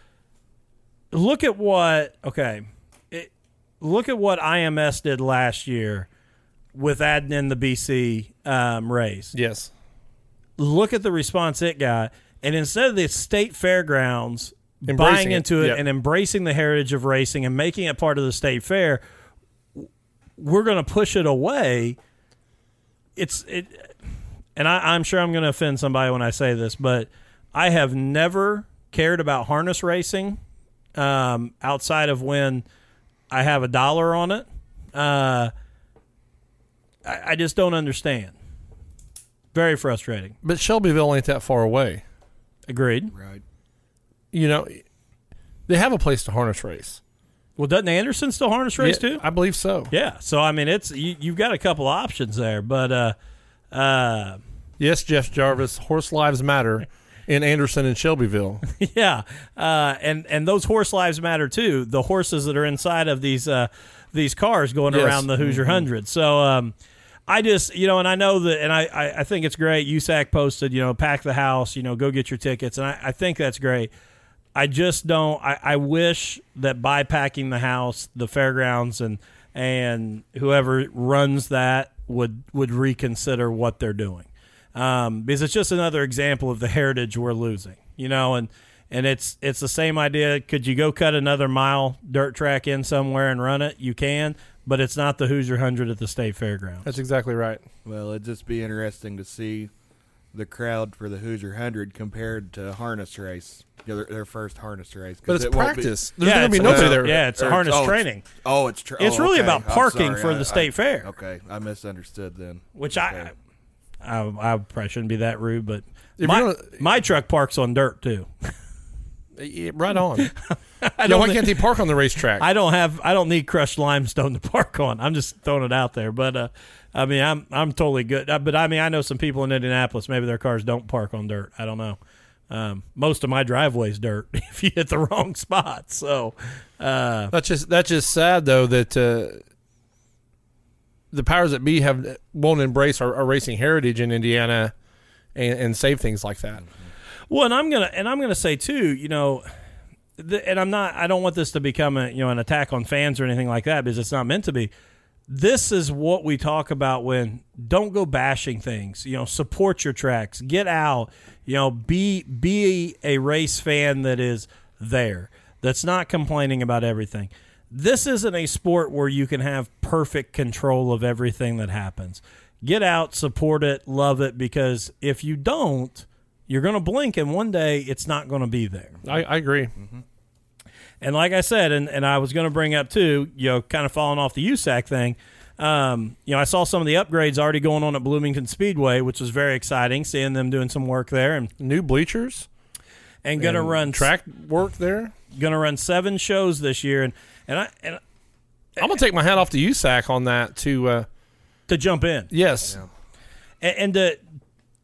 look at what okay it, look at what IMS did last year with adding in the BC um, race.
Yes,
Look at the response it got, and instead of the state fairgrounds
Embracing
buying
it,
into it
yep.
and embracing the heritage of racing and making it part of the state fair, we're going to push it away. It's it, and I, I'm sure I'm going to offend somebody when I say this, but I have never cared about harness racing um, outside of when I have a dollar on it. Uh, I, I just don't understand. Very frustrating.
but Shelbyville ain't that far away.
Agreed.
Right.
You know, they have a place to harness race.
Well, doesn't Anderson still harness race
Yeah,
too?
I believe so.
Yeah. So I mean, it's you, you've got a couple options there, but uh, uh,
Yes, Jeff Jarvis. Horse lives matter in Anderson and Shelbyville. [laughs]
yeah, uh, and and those horse lives matter too. The horses that are inside of these uh, these cars going
Yes.
around the Hoosier Hundred. So um, I just you know, and I know that, and I, I I think it's great. USAC posted, you know, pack the house, you know, go get your tickets, and I, I think that's great. I just don't. I, I wish that by packing the house, the fairgrounds, and and whoever runs that would would reconsider what they're doing um, because it's just another example of the heritage we're losing, you know, and and it's it's the same idea. Could you go cut another mile dirt track in somewhere and run it? You can, but it's not the Hoosier Hundred at the state fairgrounds.
That's exactly right.
Well, it'd just be interesting to see the crowd for the Hoosier Hundred compared to harness race. You know, their, their first harness race. 'cause
But it's
it won't be-
practice. There's
Yeah,
going to be
it's-
nobody
uh,
there.
yeah, it's a
or-
harness
oh, it's-
training.
Oh, it's tra-
It's
oh,
really
okay.
about parking
sorry.
for
I-
the
I-
state fair.
Okay, I misunderstood then.
which
Okay.
I, I I probably shouldn't be that rude, but
If
my, my truck parks on dirt too.
Yeah, right on. [laughs]
I
yeah, why can't they park on the racetrack?
I don't have I don't need crushed limestone to park on. I'm just throwing it out there, but uh, I mean I'm I'm totally good. Uh, but I mean I know some people in Indianapolis maybe their cars don't park on dirt. I don't know. Um, most of my driveway's dirt [laughs] if you hit the wrong spot. So uh,
That's just that's just sad though that uh, the powers that be have won't embrace our, our racing heritage in Indiana and, and save things like that.
Well, and I'm gonna and I'm gonna say too, you know, the, and I'm not. I don't want this to become a you know an attack on fans or anything like that because it's not meant to be. This is what we talk about when don't go bashing things. You know, support your tracks, get out. You know, be be a race fan that is there. That's not complaining about everything. This isn't a sport where you can have perfect control of everything that happens. Get out, support it, love it, because if you don't, you're going to blink and one day it's not going to be there.
I, I agree. Mm-hmm.
And like I said, and, and I was going to bring up too, you know, kind of falling off the USAC thing. Um, you know, I saw some of the upgrades already going on at Bloomington Speedway, which was very exciting, seeing them doing some work there and
New bleachers
and going to run
track work there.
going to run seven shows this year, and and I and
I'm gonna take my hat off to USAC on that. To uh,
to jump in
yes,
and, and to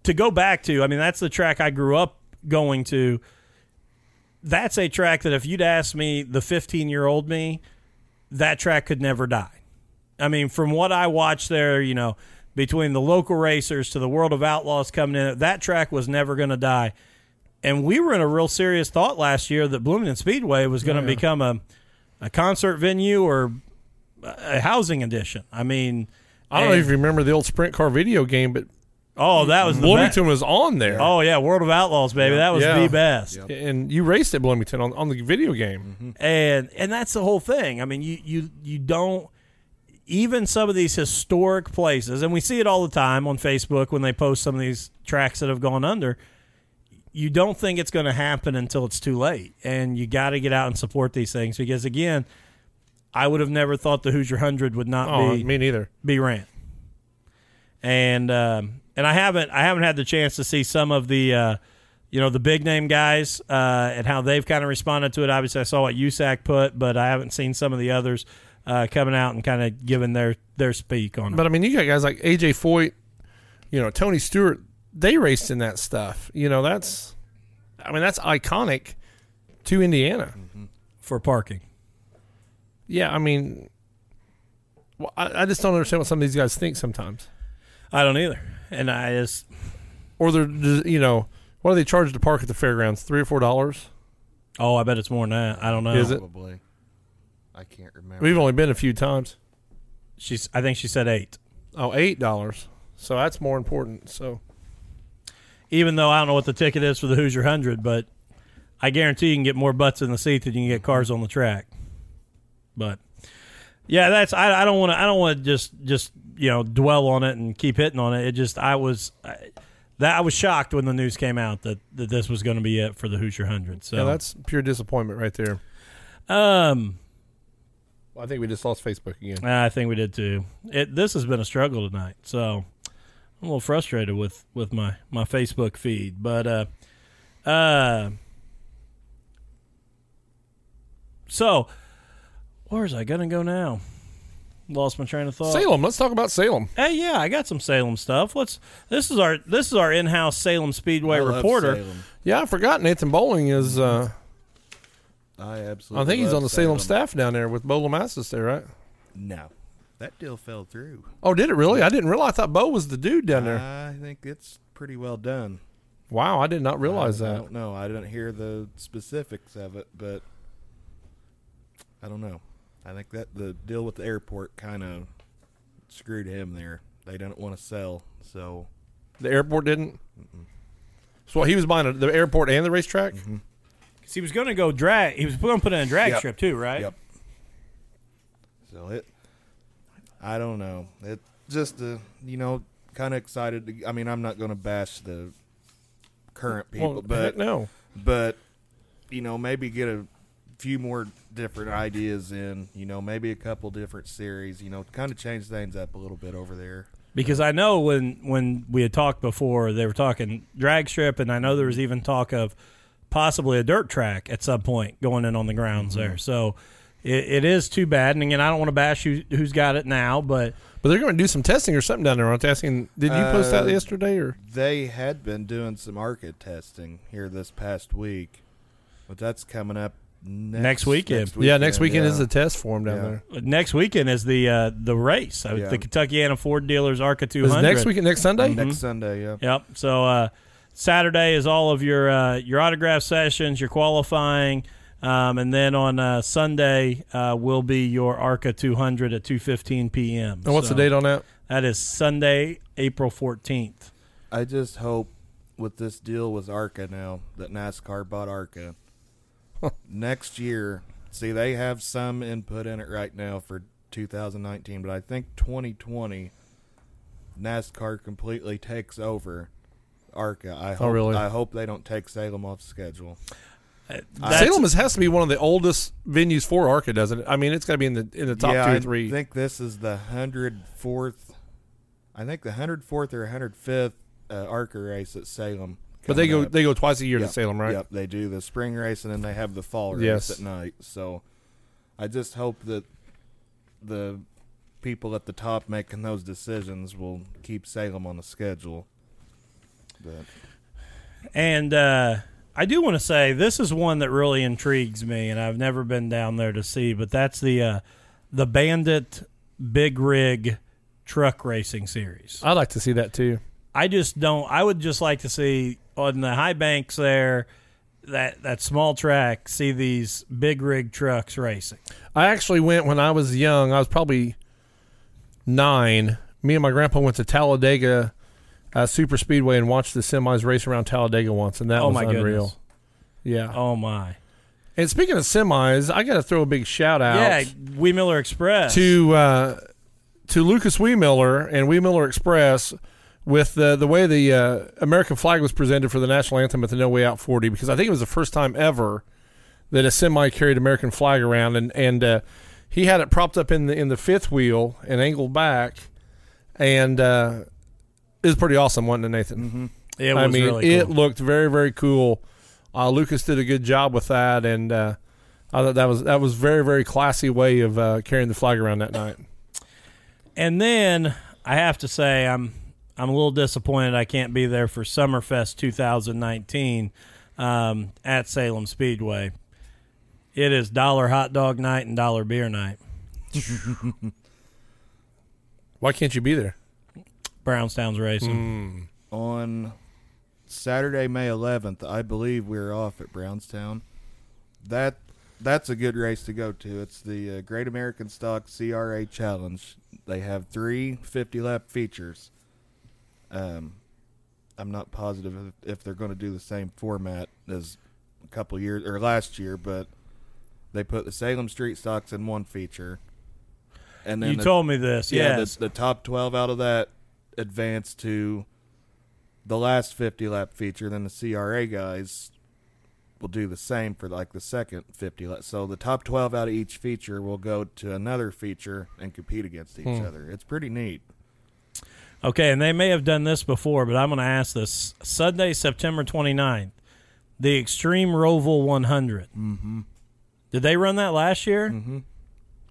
to go back to, I mean, that's the track I grew up going to. That's a track that if you'd asked me, the 15 year old me, that track could never die. I mean, from what I watched there, you know, between the local racers to the World of Outlaws coming in, that track was never going to die. And we were in a real serious thought last year that Bloomington Speedway was going to oh, become a, a concert venue or a housing addition. I mean,
I don't know
and-
if you remember the old sprint car video game, but
oh, that was the
Bloomington was on there.
Oh yeah, World of Outlaws, baby. That was
Yeah.
the best.
and you raced at Bloomington on, on the video game.
And and that's the whole thing. I mean, you you you don't even some of these historic places, and we see it all the time on Facebook when they post some of these tracks that have gone under. You don't think it's going to happen until it's too late, and you got to get out and support these things because again, I would have never thought the Hoosier Hundred would not
Oh,
be
me neither.
be ran. And um, and I haven't I haven't had the chance to see some of the uh, you know the big name guys uh, and how they've kind of responded to it. Obviously, I saw what USAC put, but I haven't seen some of the others uh, coming out and kind of giving their their speak on it.
But I mean, you got guys like AJ Foyt, you know, Tony Stewart. They raced in that stuff. You know, that's, I mean, that's iconic to Indiana.
for parking.
Yeah, I mean, well, I, I just don't understand what some of these guys think sometimes.
I don't either, and I just
Or they're, just, you know, what do they charge to park at the fairgrounds? Three or four dollars?
oh, I bet it's more than that. I don't know.
Is it?
Probably. I can't remember.
We've only been a few times.
She's I think she said eight.
Oh, eight dollars. So that's more important. So
Even though I don't know what the ticket is for the Hoosier Hundred, but I guarantee you can get more butts in the seat than you can get cars on the track. But yeah, that's I, I don't want to I don't want to just just you know dwell on it and keep hitting on it. It just I was I, that I was shocked when the news came out that, that this was going to be it for the Hoosier Hundred. So
yeah, that's pure disappointment right there.
um well,
I think we just lost Facebook again.
I think we did too. It this has been a struggle tonight, so I'm a little frustrated with with my my Facebook feed, but uh uh so where's I gonna go now? Lost my train of thought.
Salem. Let's talk about Salem.
Hey, yeah, I got some Salem stuff. Let's. This is our this is our in-house Salem Speedway
I love
reporter.
Salem.
Yeah, I forgot Nathan Bowling is. Uh,
I absolutely.
I think he's
love
on the Salem,
Salem
staff down there with Bo Lamassus there, right?
No, that deal fell through.
Oh, did it really? I didn't realize. I thought Bo was the dude down there.
I think it's pretty well done.
Wow, I did not realize
I, I
that.
don't know. I didn't hear the specifics of it, but I don't know. I think that the deal with the airport kind of screwed him there. They didn't want to sell, so
The airport didn't. So he was buying a, the airport and the racetrack.
'Cause he was going to go drag. He was going to put in a drag
Yep.
strip too, right?
Yep. So it, I don't know. It just uh, you know, kind of excited. To, I mean, I'm not going to bash the current people,
Well,
but
no.
but you know, maybe get a few more different ideas in. You know, maybe a couple different series. You know, kind of change things up a little bit over there.
Because I know when when we had talked before, they were talking drag strip, and I know there was even talk of possibly a dirt track at some point going in on the grounds there. So it, it is too bad. And again, I don't want to bash who, who's got it now, but
But they're going to do some testing or something down there. Aren't they asking? Did you post that
Uh,
yesterday or?
They had been doing some ARCA testing here this past week, but that's coming up next,
Next weekend.
yeah, next weekend
yeah.
is the test for them down
Yeah.
there.
next weekend is the uh, the race. Uh,
Yeah.
The Kentuckiana Ford Dealers ARCA
Is
200.
next weekend next Sunday?
next Sunday. Yeah.
Yep. So uh, Saturday is all of your uh, your autograph sessions, your qualifying, um, and then on uh, Sunday uh, will be your ARCA 200 at 2:15 p.m.
And what's
So
the date on that?
That is Sunday, April 14th.
I just hope with this deal with ARCA now that NASCAR bought ARCA [laughs] next year. See, they have some input in it right now for 2019, but I think 2020 NASCAR completely takes over ARCA. I hope,
really?
I hope they don't take Salem off schedule.
That's-
Salem is, has to be one of the oldest venues for ARCA, doesn't it? I mean, it's got to be in the in the top
yeah,
two or
I think this is the hundred fourth. I think the hundred fourth or hundred fifth uh, ARCA race at Salem.
But they go
up.
they go twice a year
Yep,
to Salem, right?
Yep, they do the spring race and then they have the fall race
Yes.
at night. So I just hope that the people at the top making those decisions will keep Salem on the schedule. But
And uh, I do want to say this is one that really intrigues me, and I've never been down there to see. But that's the uh, the Bandit Big Rig Truck Racing Series.
I'd like to see that too.
I just don't. I would just like to see on the high banks there, that that small track, see these big rig trucks racing.
I actually went when I was young. I was probably nine. Me and my grandpa went to Talladega uh, Super Speedway and watched the semis race around Talladega once, and that
oh
was
my
unreal.
goodness!
Yeah.
Oh my!
And speaking of semis, I got to throw a big shout out
Yeah, Wee Miller Express.
to uh, to Lucas Weemiller and Weemiller Express with the the way the uh, American flag was presented for the national anthem at the No Way Out 40 because I think it was the first time ever that a semi carried American flag around and and uh, he had it propped up in the in the fifth wheel and angled back and uh, it was pretty awesome, wasn't it, Nathan?
it was
I mean,
really
it looked very very cool. Uh, Lucas did a good job with that and. Uh, I thought that was that was very very classy way of uh, carrying the flag around that night.
And then I have to say I'm I'm a little disappointed I can't be there for Summerfest 2019 um, at Salem Speedway. It is dollar hot dog night and dollar beer night. [laughs]
Why can't you be there?
Brownstown's racing.
on Saturday, May 11th, I believe we're off at Brownstown. That that's a good race to go to. It's the uh, Great American Stock CRA Challenge. They have three 50 lap features. Um, I'm not positive if, if they're going to do the same format as a couple years or last year, but they put the Salem Street Stocks in one feature. And then
You
the-
told me this,
yeah,
yes.
the, the top 12 out of that advance to the last 50 lap feature. Then the CRA guys will do the same for like the second 50 lap. So the top 12 out of each feature will go to another feature and compete against each
Hmm.
other. It's pretty neat.
Okay, and they may have done this before, but I'm going to ask this. Sunday, September 29th, the Extreme Roval 100. Mm-hmm. Did they run that last year?
Mm-hmm.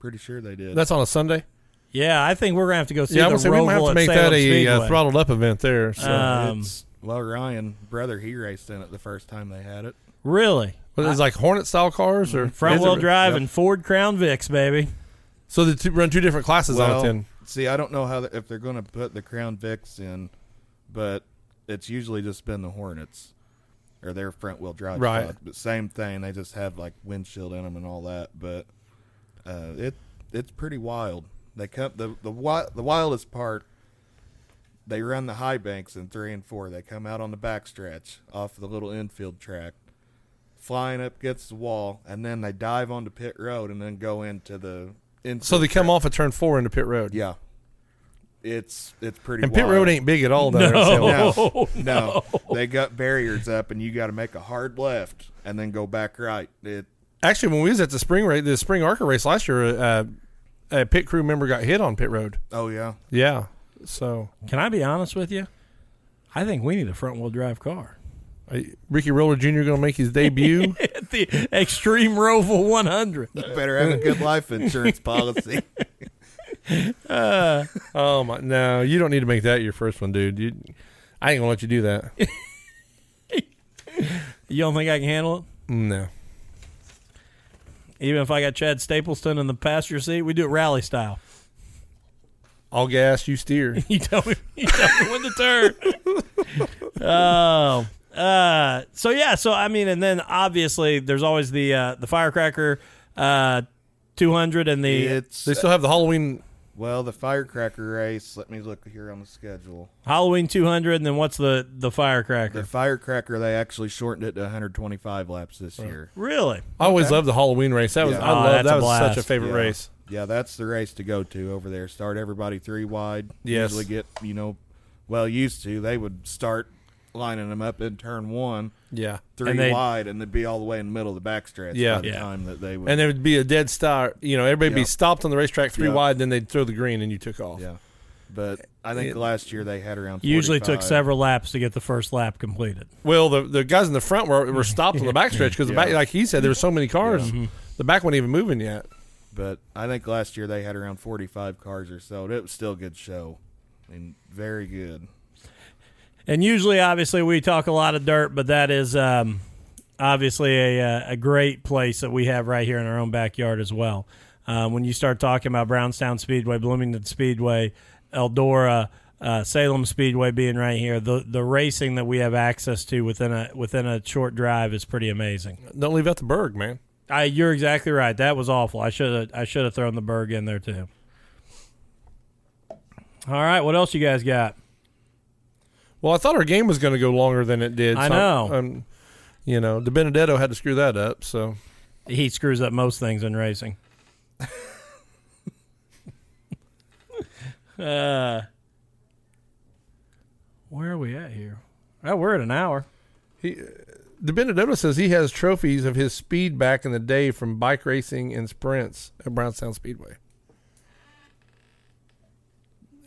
Pretty sure they did.
That's on a Sunday.
Yeah, I think we're going to have to go see
yeah, I
the
would say we might have to make
Salem
that a uh, throttled up event there. So.
Um,
it's, well, Ryan, brother, he raced in it the first time they had it.
Really?
What, it's like Hornet style cars or
Front wheel drive
Yep.
and Ford Crown Vics, baby.
So they two, run two different classes on it.
Well,
Then
see, I don't know how the, if they're going to put the Crown Vics in, but it's usually just been the Hornets or their front wheel drive.
Right.
But same thing, they just have like windshield in them and all that. But Uh, it it's pretty wild. They come the the the wildest part. They run the high banks in three and four. They come out on the backstretch off the little infield track, flying up against the wall, and then they dive onto pit road and then go into the infield.
So they come
track.
off of turn four into pit road.
Yeah, it's it's pretty.
And pit
wild.
road ain't big at all down there.
No.
No, [laughs] [laughs] no, they got barriers up, and you got to make a hard left and then go back right. It
Actually, when we was at the spring race, the spring ARCA race last year, uh, a pit crew member got hit on pit road.
oh yeah,
Yeah. So
Can I be honest with you? I think we need a front wheel drive car.
Uh, Ricky Roller Jr. going to make his debut. [laughs]
At the Extreme Roval 100.
you better have a good life insurance policy. [laughs]
oh my! No, you don't need to make that your first one, dude. You, I ain't gonna let you do that. [laughs]
You don't think I can handle it?
No.
Even if I got Chad Stapleton in the passenger seat, we do it rally style.
All gas, you steer.
You tell me, you tell me when to turn. oh, uh, so yeah, so I mean, and then obviously there's always the uh, the firecracker, uh, 200 and the
it's
They still have the Halloween.
well, the firecracker race. Let me look here on the schedule.
Halloween 200, and then what's the the firecracker?
The firecracker they actually shortened it to 125 laps this year.
really?
I always loved the Halloween race. That was
Yeah.
I
Oh,
love
that's
that
a
was such a
blast.
favorite
Yeah.
race.
Yeah, that's the race to go to over there. Start everybody three wide.
Yes.
Usually get you know, well used to they would start lining them up in turn one,
Yeah.
three
And they-
wide, and they'd be all the way in the middle of the backstretch.
Yeah.
by the
Yeah.
time that they would.
And there would be a dead start. You know, everybody would be stopped on the racetrack three
Yeah.
wide, then they'd throw the green and you took off.
yeah, but I think
It-
last year they had around.
Usually took several laps to get the first lap completed.
Well, the the guys in the front were, were [laughs] stopped on the backstretch because the back, like he said, there were so many cars. Mm-hmm. The back wasn't even moving yet.
But I think last year they had around 45 cars or so. It was still a good show. I mean, very good.
And usually, obviously, we talk a lot of dirt, but that is um, obviously a, uh, a great place that we have right here in our own backyard as well. Uh, when you start talking about Brownstown Speedway, Bloomington Speedway, Eldora, uh, Salem Speedway being right here, the the racing that we have access to within a within a short drive is pretty amazing.
Don't leave out the Berg, man.
I, you're exactly right. That was awful. I should have I should have thrown the Berg in there too. All right, what else you guys got?
Well, I thought our game was going to go longer than it did.
I
so
know.
Um, you know, the Benedetto had to screw that up. So
He screws up most things in racing. [laughs] uh, where are we at here? Oh, we're at an hour.
he, the Benedetto says he has trophies of his speed back in the day from bike racing and sprints at Brownstown Speedway.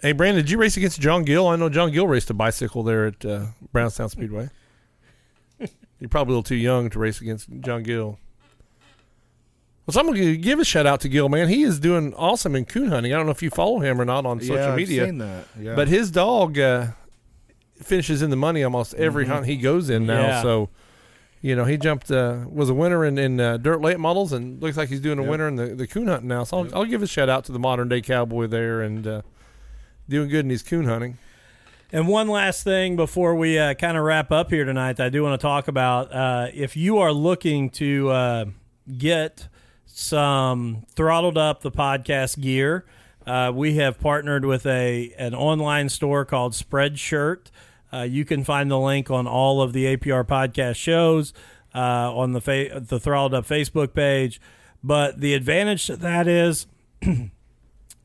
Hey, Brandon, did you race against John Gill? I know John Gill raced a bicycle there at uh, Brownstown Speedway. [laughs] You're probably a little too young to race against John Gill. Well, so I'm going to give a shout out to Gill, man. He is doing awesome in coon hunting. I don't know if you follow him or not on social
yeah,
media.
I've seen that. Yeah.
But his dog uh, finishes in the money almost every hunt he goes in now.
Yeah.
So, you know, he jumped uh, was a winner in, in uh, dirt late models, and looks like he's doing a
Yep.
winner in the, the coon hunting now. So I'll, I'll give a shout out to the modern day cowboy there and uh, doing good in his coon hunting.
And one last thing before we uh, kind of wrap up here tonight, I do want to talk about. Uh, if you are looking to uh, get some throttled up the podcast gear, uh, we have partnered with a an online store called Spreadshirt. Uh, you can find the link on all of the APR podcast shows uh, on the fa- the throttled up Facebook page. But the advantage to that is [clears throat]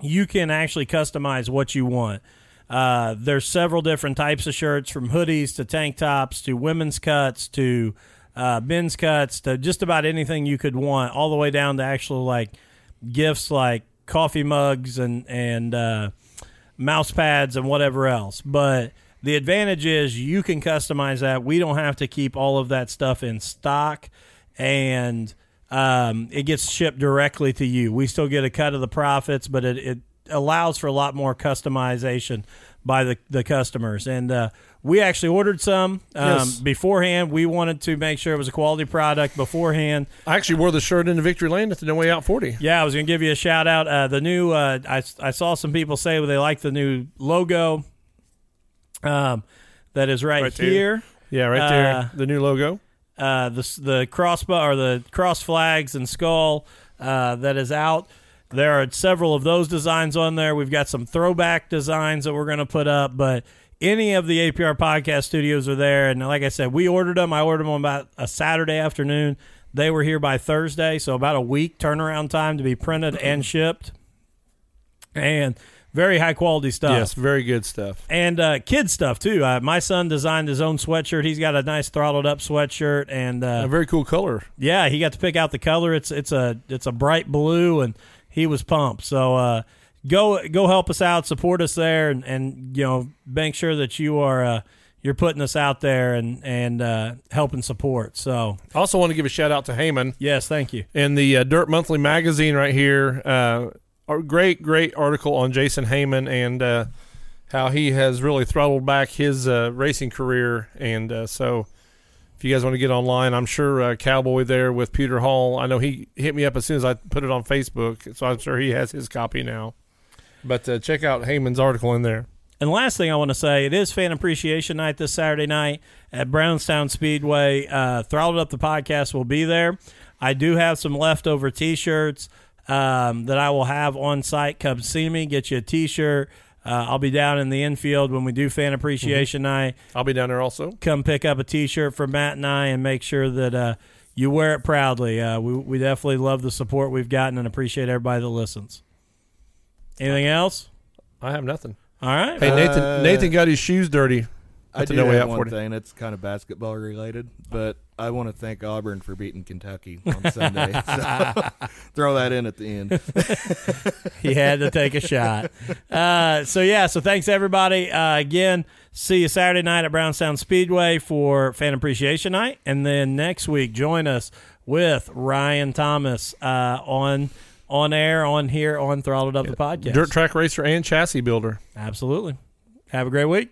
you can actually customize what you want. Uh, there's several different types of shirts, from hoodies to tank tops to women's cuts to uh, men's cuts to just about anything you could want, all the way down to actual like gifts like coffee mugs and and uh, mouse pads and whatever else. But the advantage is you can customize that. We don't have to keep all of that stuff in stock, and um, it gets shipped directly to you. We still get a cut of the profits, but it, it allows for a lot more customization by the, the customers. And uh, we actually ordered some um,
Yes.
beforehand. We wanted to make sure it was a quality product beforehand.
I actually wore the shirt into Victory Lane at the No Way Out 40.
Yeah, I was going to give you a shout out. Uh, the new, uh, I, I saw some people say they like the new logo um, that is right,
Right there.
here.
Yeah, right there.
Uh,
the new logo.
Uh, the the crossbow or the cross flags and skull uh, that is out. There are several of those designs on there. We've got some throwback designs that we're going to put up, but any of the APR podcast studios are there. And like I said, we ordered them. I ordered them about a Saturday afternoon. They were here by Thursday, so about a week turnaround time to be printed and shipped. And very high quality stuff.
Yes, very good stuff.
And uh, kid stuff too. Uh, my son designed his own sweatshirt. He's got a nice throttled up sweatshirt, and uh,
A very cool color.
yeah, he got to pick out the color. It's it's a it's a bright blue, and he was pumped. So uh, go go help us out, support us there, and, and you know make sure that you are uh, you're putting us out there and and uh, helping support. So
also want to give a shout out to Heyman
yes, thank you.
in the uh, Dirt Monthly magazine right here. Uh, great, great article on Jason Heyman and uh, how he has really throttled back his uh, racing career. And uh, so, if you guys want to get online, I'm sure uh, Cowboy there with Peter Hall. I know he hit me up as soon as I put it on Facebook, so I'm sure he has his copy now. But uh, check out Heyman's article in there.
And last thing I want to say, it is Fan Appreciation Night this Saturday night at Brownstown Speedway. Uh, Throttled Up the podcast will be there. I do have some leftover T-shirts um, that I will have on site. Come see me, get you a T-shirt. Uh, I'll be down in the infield when we do Fan Appreciation Night.
I'll be down there also.
Come pick up a T-shirt for Matt and I, and make sure that uh, you wear it proudly. Uh, we we definitely love the support we've gotten and appreciate everybody that listens. Anything else?
I have nothing.
All right.
Hey, Nathan.
Uh,
Nathan got his shoes dirty.
I
At
do
No Way
have
Out
one
40.
thing. It's kind of basketball related, but I want to thank Auburn for beating Kentucky on Sunday. so [laughs] throw that in at the end. [laughs]
he had to take a shot. Uh, so yeah, so thanks everybody. Uh, again, see you Saturday night at Brownstown Speedway for Fan Appreciation Night, and then next week join us with Ryan Thomas uh, on on air on here on Throttled Up the podcast.
Dirt track racer and chassis builder.
Absolutely. Have a great week.